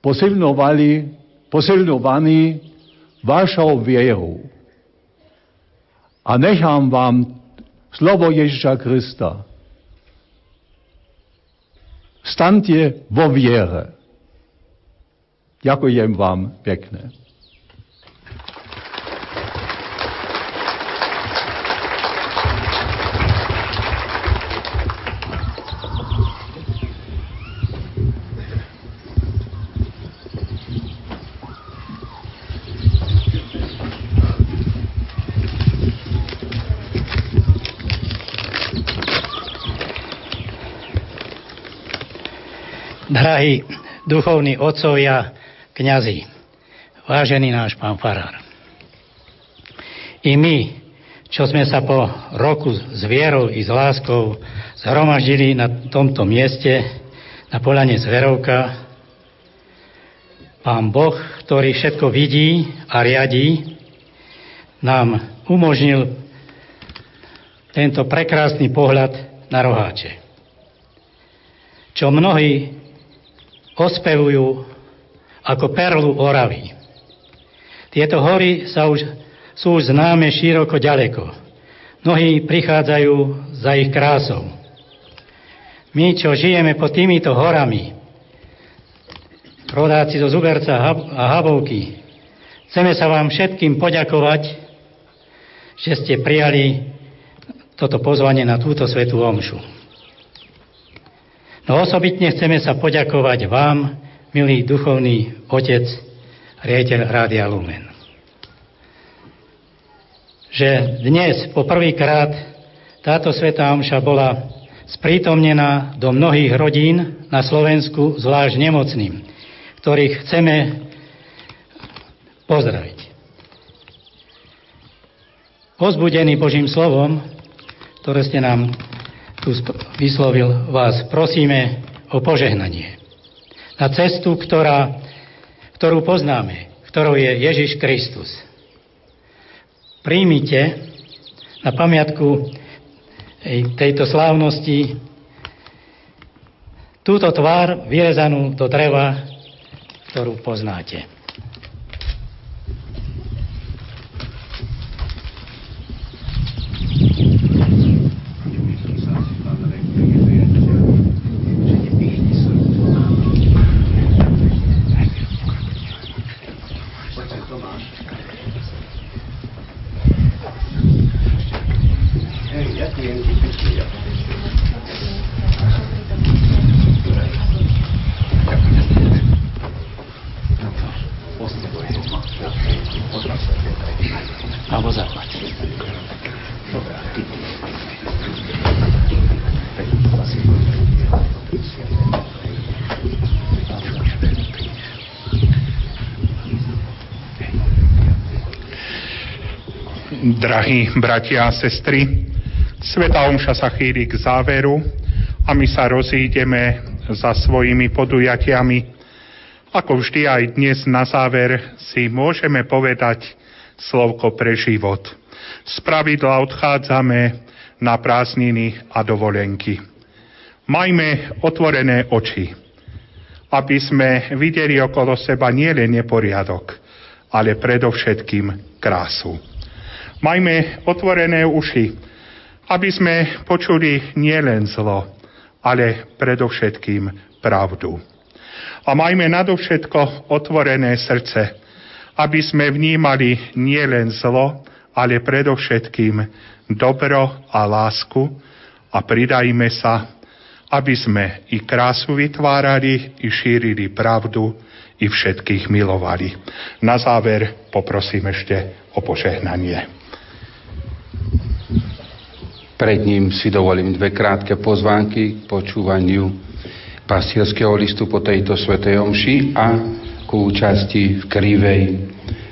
posilnovali, posilnovaní vašou vierou. A nechám vám slovo Ježiša Krista. Stante vo viere. Ďakujem vám pekne. Drahí duchovní otcovia, kňazi, vážený náš pán Farár. I my, čo sme sa po roku s vierou i s láskou zhromaždili na tomto mieste, na polane Zverovka, pán Boh, ktorý všetko vidí a riadí, nám umožnil tento prekrásny pohľad na roháče. Čo mnohí ospevujú ako perlu Oravy. Tieto hory sa už, sú už známe široko ďaleko. Mnohí prichádzajú za ich krásou. My, čo žijeme pod týmito horami, rodáci zo Zuberca a Habovky, chceme sa vám všetkým poďakovať, že ste prijali toto pozvanie na túto svetú omšu. No osobitne chceme sa poďakovať vám, milý duchovný otec, riaditeľ Rádia Lumen. Že dnes po prvýkrát táto svetá omša bola sprítomnená do mnohých rodín na Slovensku, zvlášť nemocným, ktorých chceme pozdraviť. Pozbudený Božím slovom, ktoré ste nám tu vyslovil vás, prosíme o požehnanie. Na cestu, ktorá, ktorú poznáme, ktorou je Ježiš Kristus. Príjmite na pamiatku tejto slávnosti túto tvár vyrezanú do dreva, ktorú poznáte. Drahí bratia a sestry, Sveta Omša sa chýli k záveru a my sa rozídeme za svojimi podujatiami. Ako vždy aj dnes na záver si môžeme povedať slovko pre život. Z pravidla odchádzame na prázdniny a dovolenky. Majme otvorené oči, aby sme videli okolo seba nielen neporiadok, ale predovšetkým krásu. Majme otvorené uši, aby sme počuli nielen zlo, ale predovšetkým pravdu. A majme nadovšetko otvorené srdce, aby sme vnímali nielen zlo, ale predovšetkým dobro a lásku a pridajme sa, aby sme i krásu vytvárali, i šírili pravdu, i všetkých milovali. Na záver poprosím ešte o požehnanie. Pred ním si dovolím dve krátke pozvánky k počúvaniu pastierského listu po tejto svetej omši a ku účasti v Krivej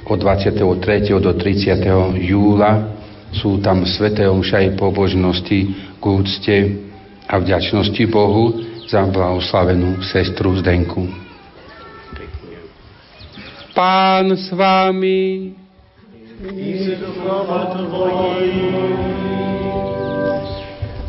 od 23. do 30. júla. Sú tam sveté omša aj pobožnosti k úcte a vďačnosti Bohu za blahoslavenú sestru Zdenku. Pán s vami.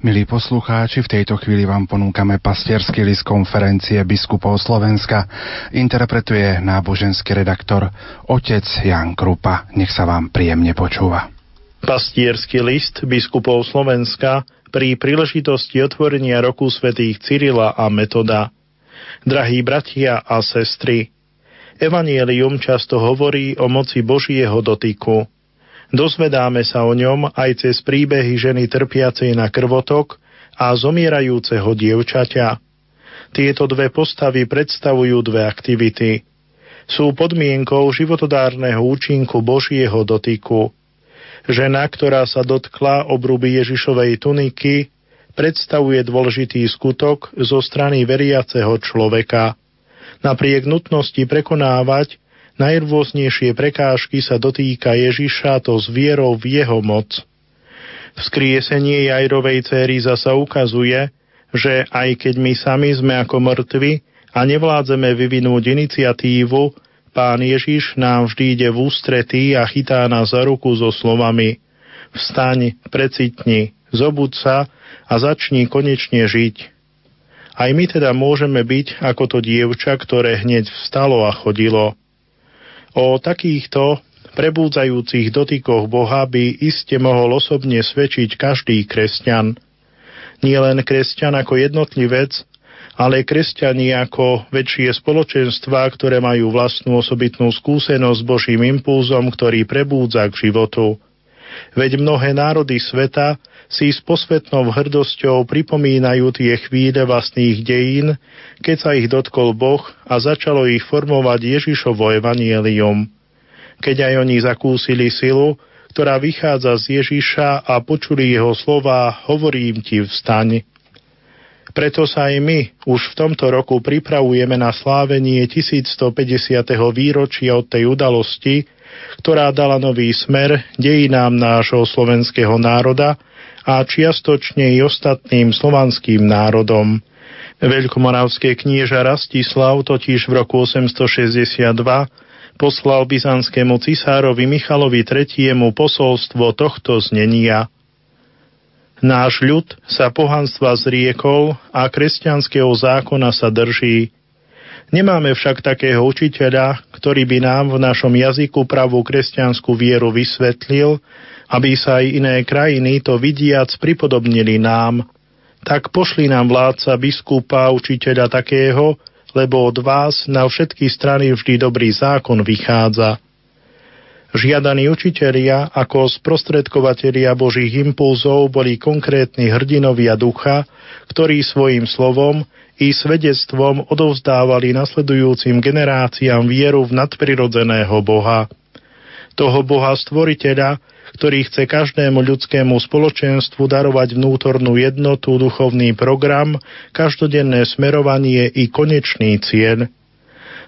Milí poslucháči, v tejto chvíli vám ponúkame pastierský list konferencie biskupov Slovenska. Interpretuje náboženský redaktor otec Jan Krupa. Nech sa vám príjemne počúva. Pastierský list biskupov Slovenska pri príležitosti otvorenia roku svätých Cyrila a Metoda. Drahí bratia a sestry, Evangelium často hovorí o moci Božieho dotyku. Dozvedáme sa o ňom aj cez príbehy ženy trpiacej na krvotok a zomierajúceho dievčaťa. Tieto dve postavy predstavujú dve aktivity. Sú podmienkou životodárneho účinku Božieho dotyku. Žena, ktorá sa dotkla obruby Ježišovej tuniky, predstavuje dôležitý skutok zo strany veriaceho človeka. Napriek nutnosti prekonávať Najrôznejšie prekážky sa dotýka Ježiša to s vierou v jeho moc. Vzkriesenie Jajrovej céry zasa ukazuje, že aj keď my sami sme ako mŕtvi a nevládzeme vyvinúť iniciatívu, Pán Ježiš nám vždy ide v ústretí a chytá nás za ruku so slovami Vstaň, precitni, zobud sa a začni konečne žiť. Aj my teda môžeme byť ako to dievča, ktoré hneď vstalo a chodilo. O takýchto prebúdzajúcich dotykoch Boha by iste mohol osobne svedčiť každý kresťan. Nie len kresťan ako jednotlivec, ale kresťani ako väčšie spoločenstva, ktoré majú vlastnú osobitnú skúsenosť s Božím impulzom, ktorý prebúdza k životu. Veď mnohé národy sveta si s posvetnou hrdosťou pripomínajú tie chvíle vlastných dejín, keď sa ich dotkol Boh a začalo ich formovať Ježišovo evanielium. Keď aj oni zakúsili silu, ktorá vychádza z Ježiša a počuli jeho slova, hovorím ti vstaň. Preto sa aj my už v tomto roku pripravujeme na slávenie 1150. výročia od tej udalosti, ktorá dala nový smer dejinám nášho slovenského národa a čiastočne i ostatným slovanským národom. Veľkomoravské knieža Rastislav totiž v roku 862 poslal byzantskému cisárovi Michalovi III. posolstvo tohto znenia. Náš ľud sa pohanstva zriekol a kresťanského zákona sa drží. Nemáme však takého učiteľa, ktorý by nám v našom jazyku pravú kresťanskú vieru vysvetlil aby sa aj iné krajiny to vidiac pripodobnili nám, tak pošli nám vládca biskupa, učiteľa takého, lebo od vás na všetky strany vždy dobrý zákon vychádza. Žiadaní učitelia ako sprostredkovatelia Božích impulzov boli konkrétni hrdinovia ducha, ktorí svojim slovom i svedectvom odovzdávali nasledujúcim generáciám vieru v nadprirodzeného Boha. Toho Boha stvoriteľa, ktorý chce každému ľudskému spoločenstvu darovať vnútornú jednotu, duchovný program, každodenné smerovanie i konečný cieľ –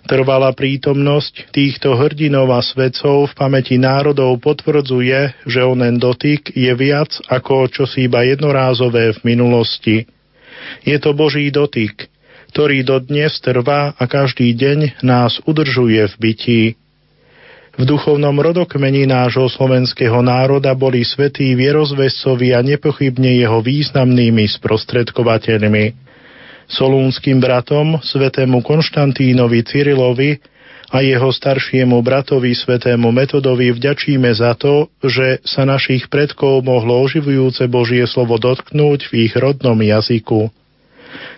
Trvalá prítomnosť týchto hrdinov a svedcov v pamäti národov potvrdzuje, že onen dotyk je viac ako čosi iba jednorázové v minulosti. Je to Boží dotyk, ktorý dodnes trvá a každý deň nás udržuje v bytí. V duchovnom rodokmeni nášho slovenského národa boli svetí vierozvescovi a nepochybne jeho významnými sprostredkovateľmi solúnským bratom, svetému Konštantínovi Cyrilovi a jeho staršiemu bratovi, svetému Metodovi, vďačíme za to, že sa našich predkov mohlo oživujúce Božie slovo dotknúť v ich rodnom jazyku.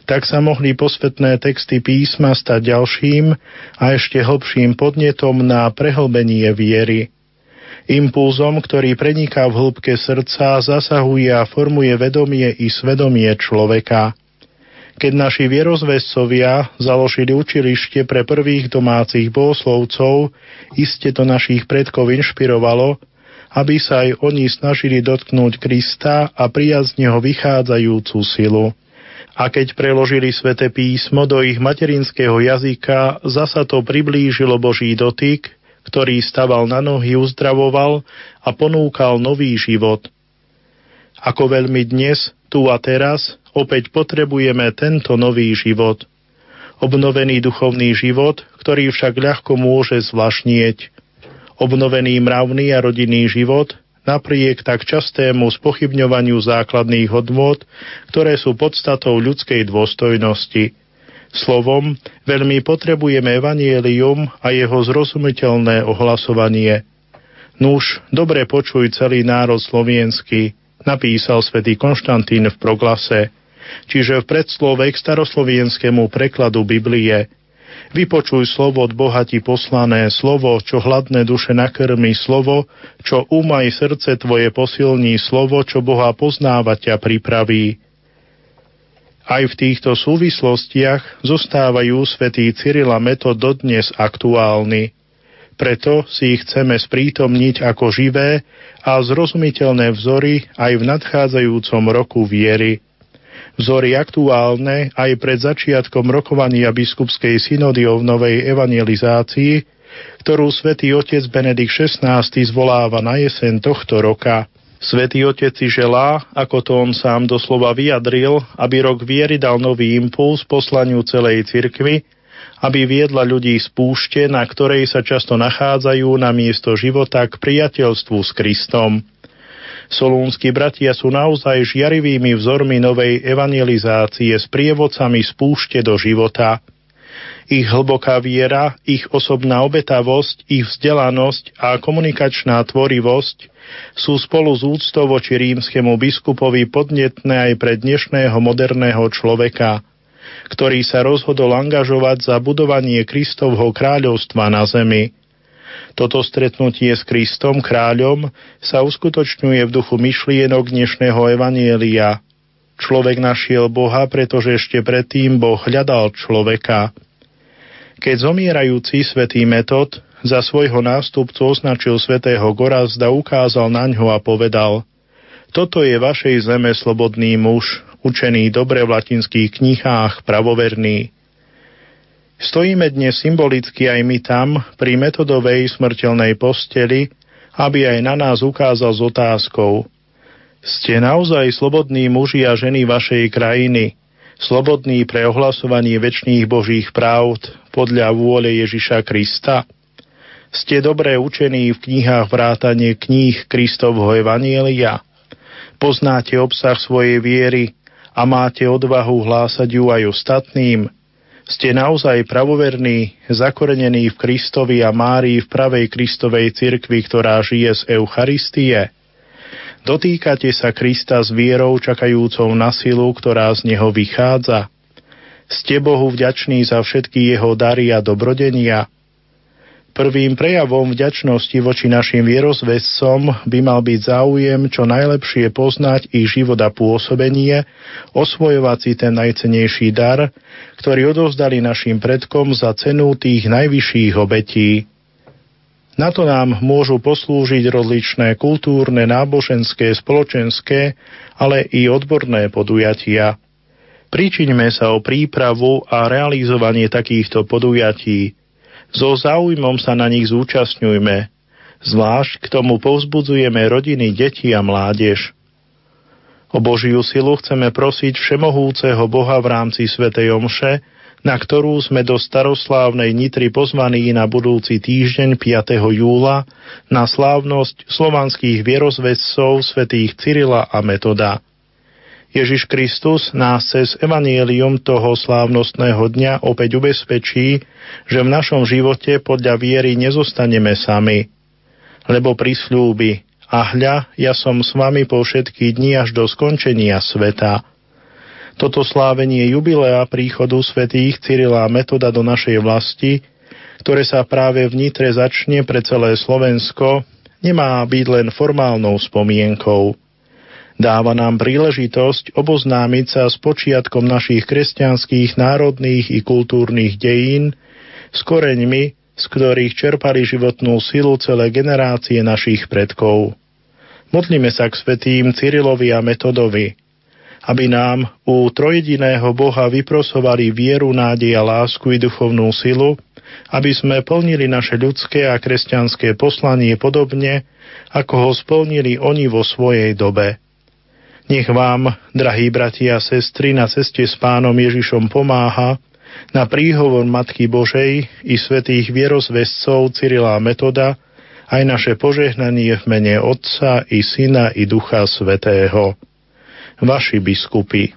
Tak sa mohli posvetné texty písma stať ďalším a ešte hlbším podnetom na prehlbenie viery. Impulzom, ktorý preniká v hĺbke srdca, zasahuje a formuje vedomie i svedomie človeka – keď naši vierozvescovia založili učilište pre prvých domácich bohoslovcov, iste to našich predkov inšpirovalo, aby sa aj oni snažili dotknúť Krista a prijať z neho vychádzajúcu silu. A keď preložili sväté písmo do ich materinského jazyka, zasa to priblížilo Boží dotyk, ktorý staval na nohy, uzdravoval a ponúkal nový život. Ako veľmi dnes, tu a teraz, Opäť potrebujeme tento nový život. Obnovený duchovný život, ktorý však ľahko môže zvlašnieť. Obnovený mravný a rodinný život, napriek tak častému spochybňovaniu základných hodnôt, ktoré sú podstatou ľudskej dôstojnosti. Slovom, veľmi potrebujeme evanielium a jeho zrozumiteľné ohlasovanie. Nuž, dobre počuj celý národ slovenský, napísal svätý Konštantín v proglase – čiže v predslove k staroslovienskému prekladu Biblie. Vypočuj slovo od Boha ti poslané, slovo, čo hladné duše nakrmi, slovo, čo umaj srdce tvoje posilní, slovo, čo Boha poznávať ťa pripraví. Aj v týchto súvislostiach zostávajú svätý Cyril a Metod dodnes aktuálni. Preto si ich chceme sprítomniť ako živé a zrozumiteľné vzory aj v nadchádzajúcom roku viery vzory aktuálne aj pred začiatkom rokovania biskupskej synody o novej evangelizácii, ktorú svätý otec Benedikt XVI zvoláva na jeseň tohto roka. Svetý Otec si želá, ako to on sám doslova vyjadril, aby rok viery dal nový impuls poslaniu celej cirkvy, aby viedla ľudí z púšte, na ktorej sa často nachádzajú na miesto života k priateľstvu s Kristom. Solúnsky bratia sú naozaj žiarivými vzormi novej evangelizácie s prievodcami z púšte do života. Ich hlboká viera, ich osobná obetavosť, ich vzdelanosť a komunikačná tvorivosť sú spolu s úctou voči rímskemu biskupovi podnetné aj pre dnešného moderného človeka, ktorý sa rozhodol angažovať za budovanie Kristovho kráľovstva na zemi – toto stretnutie s Kristom, kráľom, sa uskutočňuje v duchu myšlienok dnešného Evanielia. Človek našiel Boha, pretože ešte predtým Boh hľadal človeka. Keď zomierajúci svätý Metod za svojho nástupcu označil svätého Gorazda, ukázal na ňo a povedal Toto je vašej zeme slobodný muž, učený dobre v latinských knihách, pravoverný. Stojíme dnes symbolicky aj my tam, pri metodovej smrteľnej posteli, aby aj na nás ukázal s otázkou. Ste naozaj slobodní muži a ženy vašej krajiny, slobodní pre ohlasovanie väčšných božích práv podľa vôle Ježiša Krista? Ste dobre učení v knihách vrátane kníh Kristovho Evanielia? Poznáte obsah svojej viery a máte odvahu hlásať ju aj ostatným? Ste naozaj pravoverní, zakorenení v Kristovi a Márii v pravej Kristovej cirkvi, ktorá žije z Eucharistie? Dotýkate sa Krista s vierou čakajúcou na silu, ktorá z neho vychádza? Ste Bohu vďační za všetky jeho dary a dobrodenia? Prvým prejavom vďačnosti voči našim vierozvescom by mal byť záujem čo najlepšie poznať ich život a pôsobenie, osvojovať si ten najcenejší dar, ktorý odovzdali našim predkom za cenu tých najvyšších obetí. Na to nám môžu poslúžiť rozličné kultúrne, náboženské, spoločenské, ale i odborné podujatia. Príčiňme sa o prípravu a realizovanie takýchto podujatí. So záujmom sa na nich zúčastňujme. Zvlášť k tomu povzbudzujeme rodiny, deti a mládež. O Božiu silu chceme prosiť Všemohúceho Boha v rámci Svetej Omše, na ktorú sme do staroslávnej Nitry pozvaní na budúci týždeň 5. júla na slávnosť slovanských vierozvedcov svätých Cyrila a Metoda. Ježiš Kristus nás cez evanielium toho slávnostného dňa opäť ubezpečí, že v našom živote podľa viery nezostaneme sami, lebo prislúbi, a hľa, ja som s vami po všetky dni až do skončenia sveta – toto slávenie jubilea príchodu svätých Cyrila Metoda do našej vlasti, ktoré sa práve v Nitre začne pre celé Slovensko, nemá byť len formálnou spomienkou. Dáva nám príležitosť oboznámiť sa s počiatkom našich kresťanských, národných i kultúrnych dejín, s koreňmi, z ktorých čerpali životnú silu celé generácie našich predkov. Modlíme sa k svetým Cyrilovi a Metodovi – aby nám u trojediného Boha vyprosovali vieru, nádej a lásku i duchovnú silu, aby sme plnili naše ľudské a kresťanské poslanie podobne, ako ho splnili oni vo svojej dobe. Nech vám, drahí bratia a sestry, na ceste s pánom Ježišom pomáha, na príhovor Matky Božej i svetých vierozvescov Cyrila Metoda, aj naše požehnanie v mene Otca i Syna i Ducha Svetého vaši biskupy.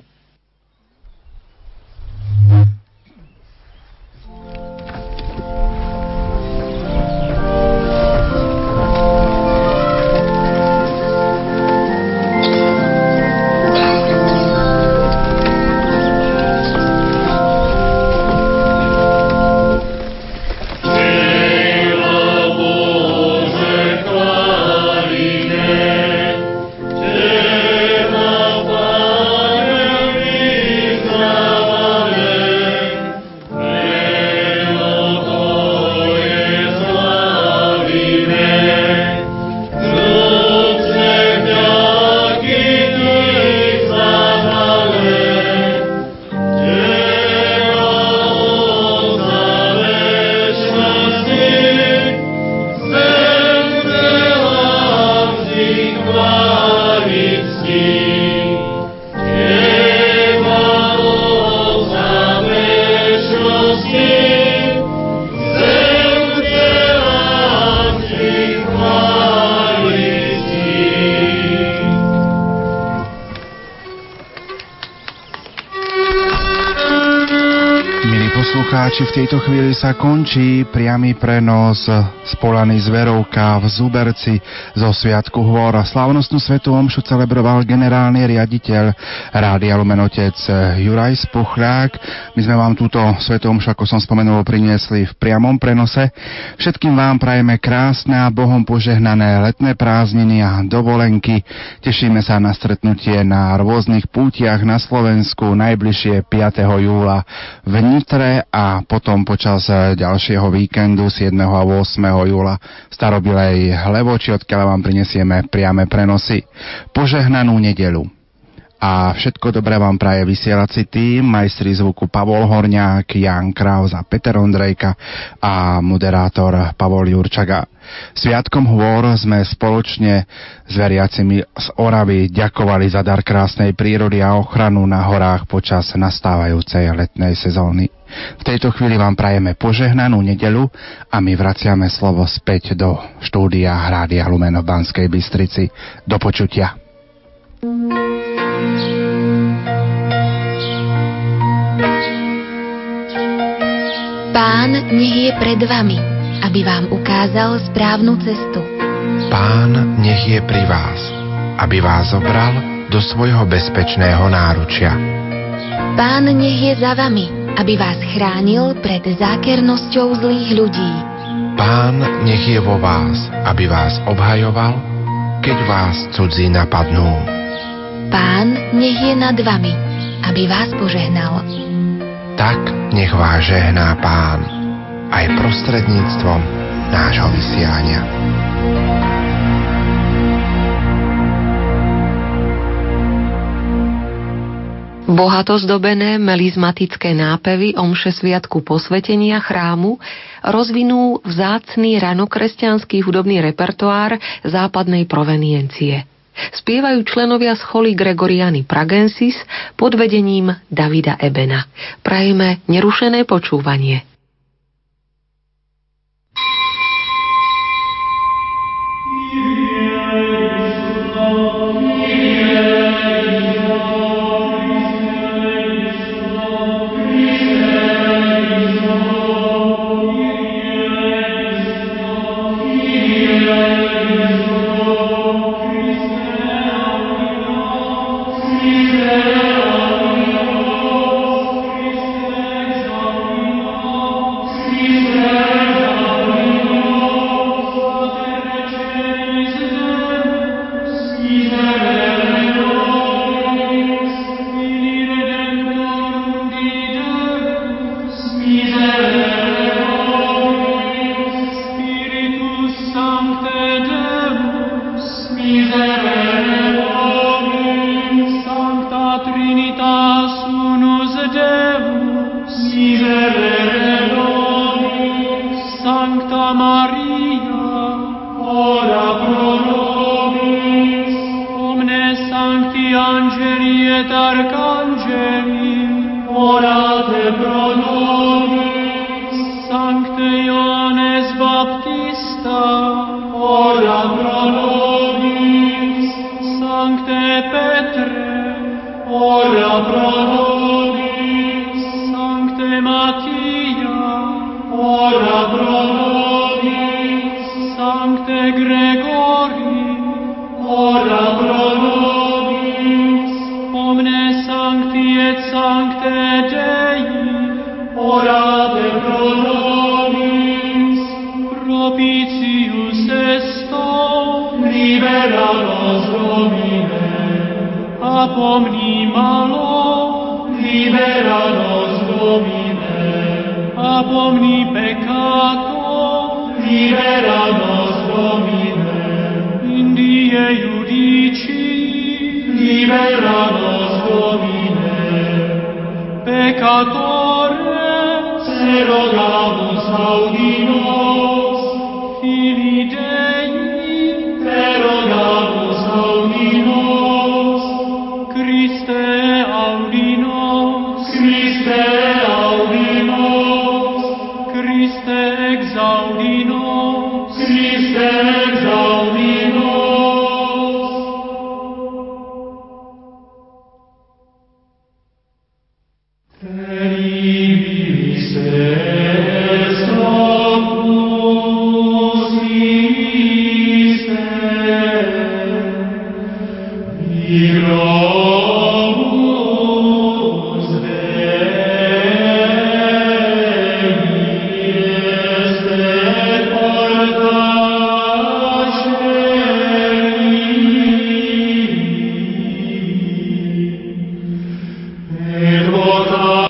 Poslucháči, v tejto chvíli sa končí priamy prenos z Polany Zverovka v Zuberci zo Sviatku Hôr. Slávnostnú svetu omšu celebroval generálny riaditeľ Rádia Lumenotec Juraj Spuchľák. My sme vám túto svetu omšu, ako som spomenul, priniesli v priamom prenose. Všetkým vám prajeme krásne a Bohom požehnané letné prázdniny a dovolenky. Tešíme sa na stretnutie na rôznych pútiach na Slovensku najbližšie 5. júla v Nitre a potom počas eh, ďalšieho víkendu 7. a 8. júla v Starobilej Hlevoči, odkiaľ vám prinesieme priame prenosy. Požehnanú nedelu a všetko dobré vám praje vysielací tým, majstri zvuku Pavol Horňák, Jan Kraus a Peter Ondrejka a moderátor Pavol Jurčaga. Sviatkom hôr sme spoločne s veriacimi z Oravy ďakovali za dar krásnej prírody a ochranu na horách počas nastávajúcej letnej sezóny. V tejto chvíli vám prajeme požehnanú nedelu a my vraciame slovo späť do štúdia Hrádia Lumeno v Banskej Bystrici. Do počutia. Pán nech je pred vami, aby vám ukázal správnu cestu. Pán nech je pri vás, aby vás zobral do svojho bezpečného náručia. Pán nech je za vami, aby vás chránil pred zákernosťou zlých ľudí. Pán nech je vo vás, aby vás obhajoval, keď vás cudzí napadnú. Pán nech je nad vami, aby vás požehnal. Tak nech vás žehná Pán aj prostredníctvom nášho vysiania. Bohato zdobené melizmatické nápevy omše sviatku posvetenia chrámu rozvinú vzácný ranokresťanský hudobný repertoár západnej proveniencie. Spievajú členovia scholy Gregoriany Pragensis pod vedením Davida Ebena. Prajeme nerušené počúvanie.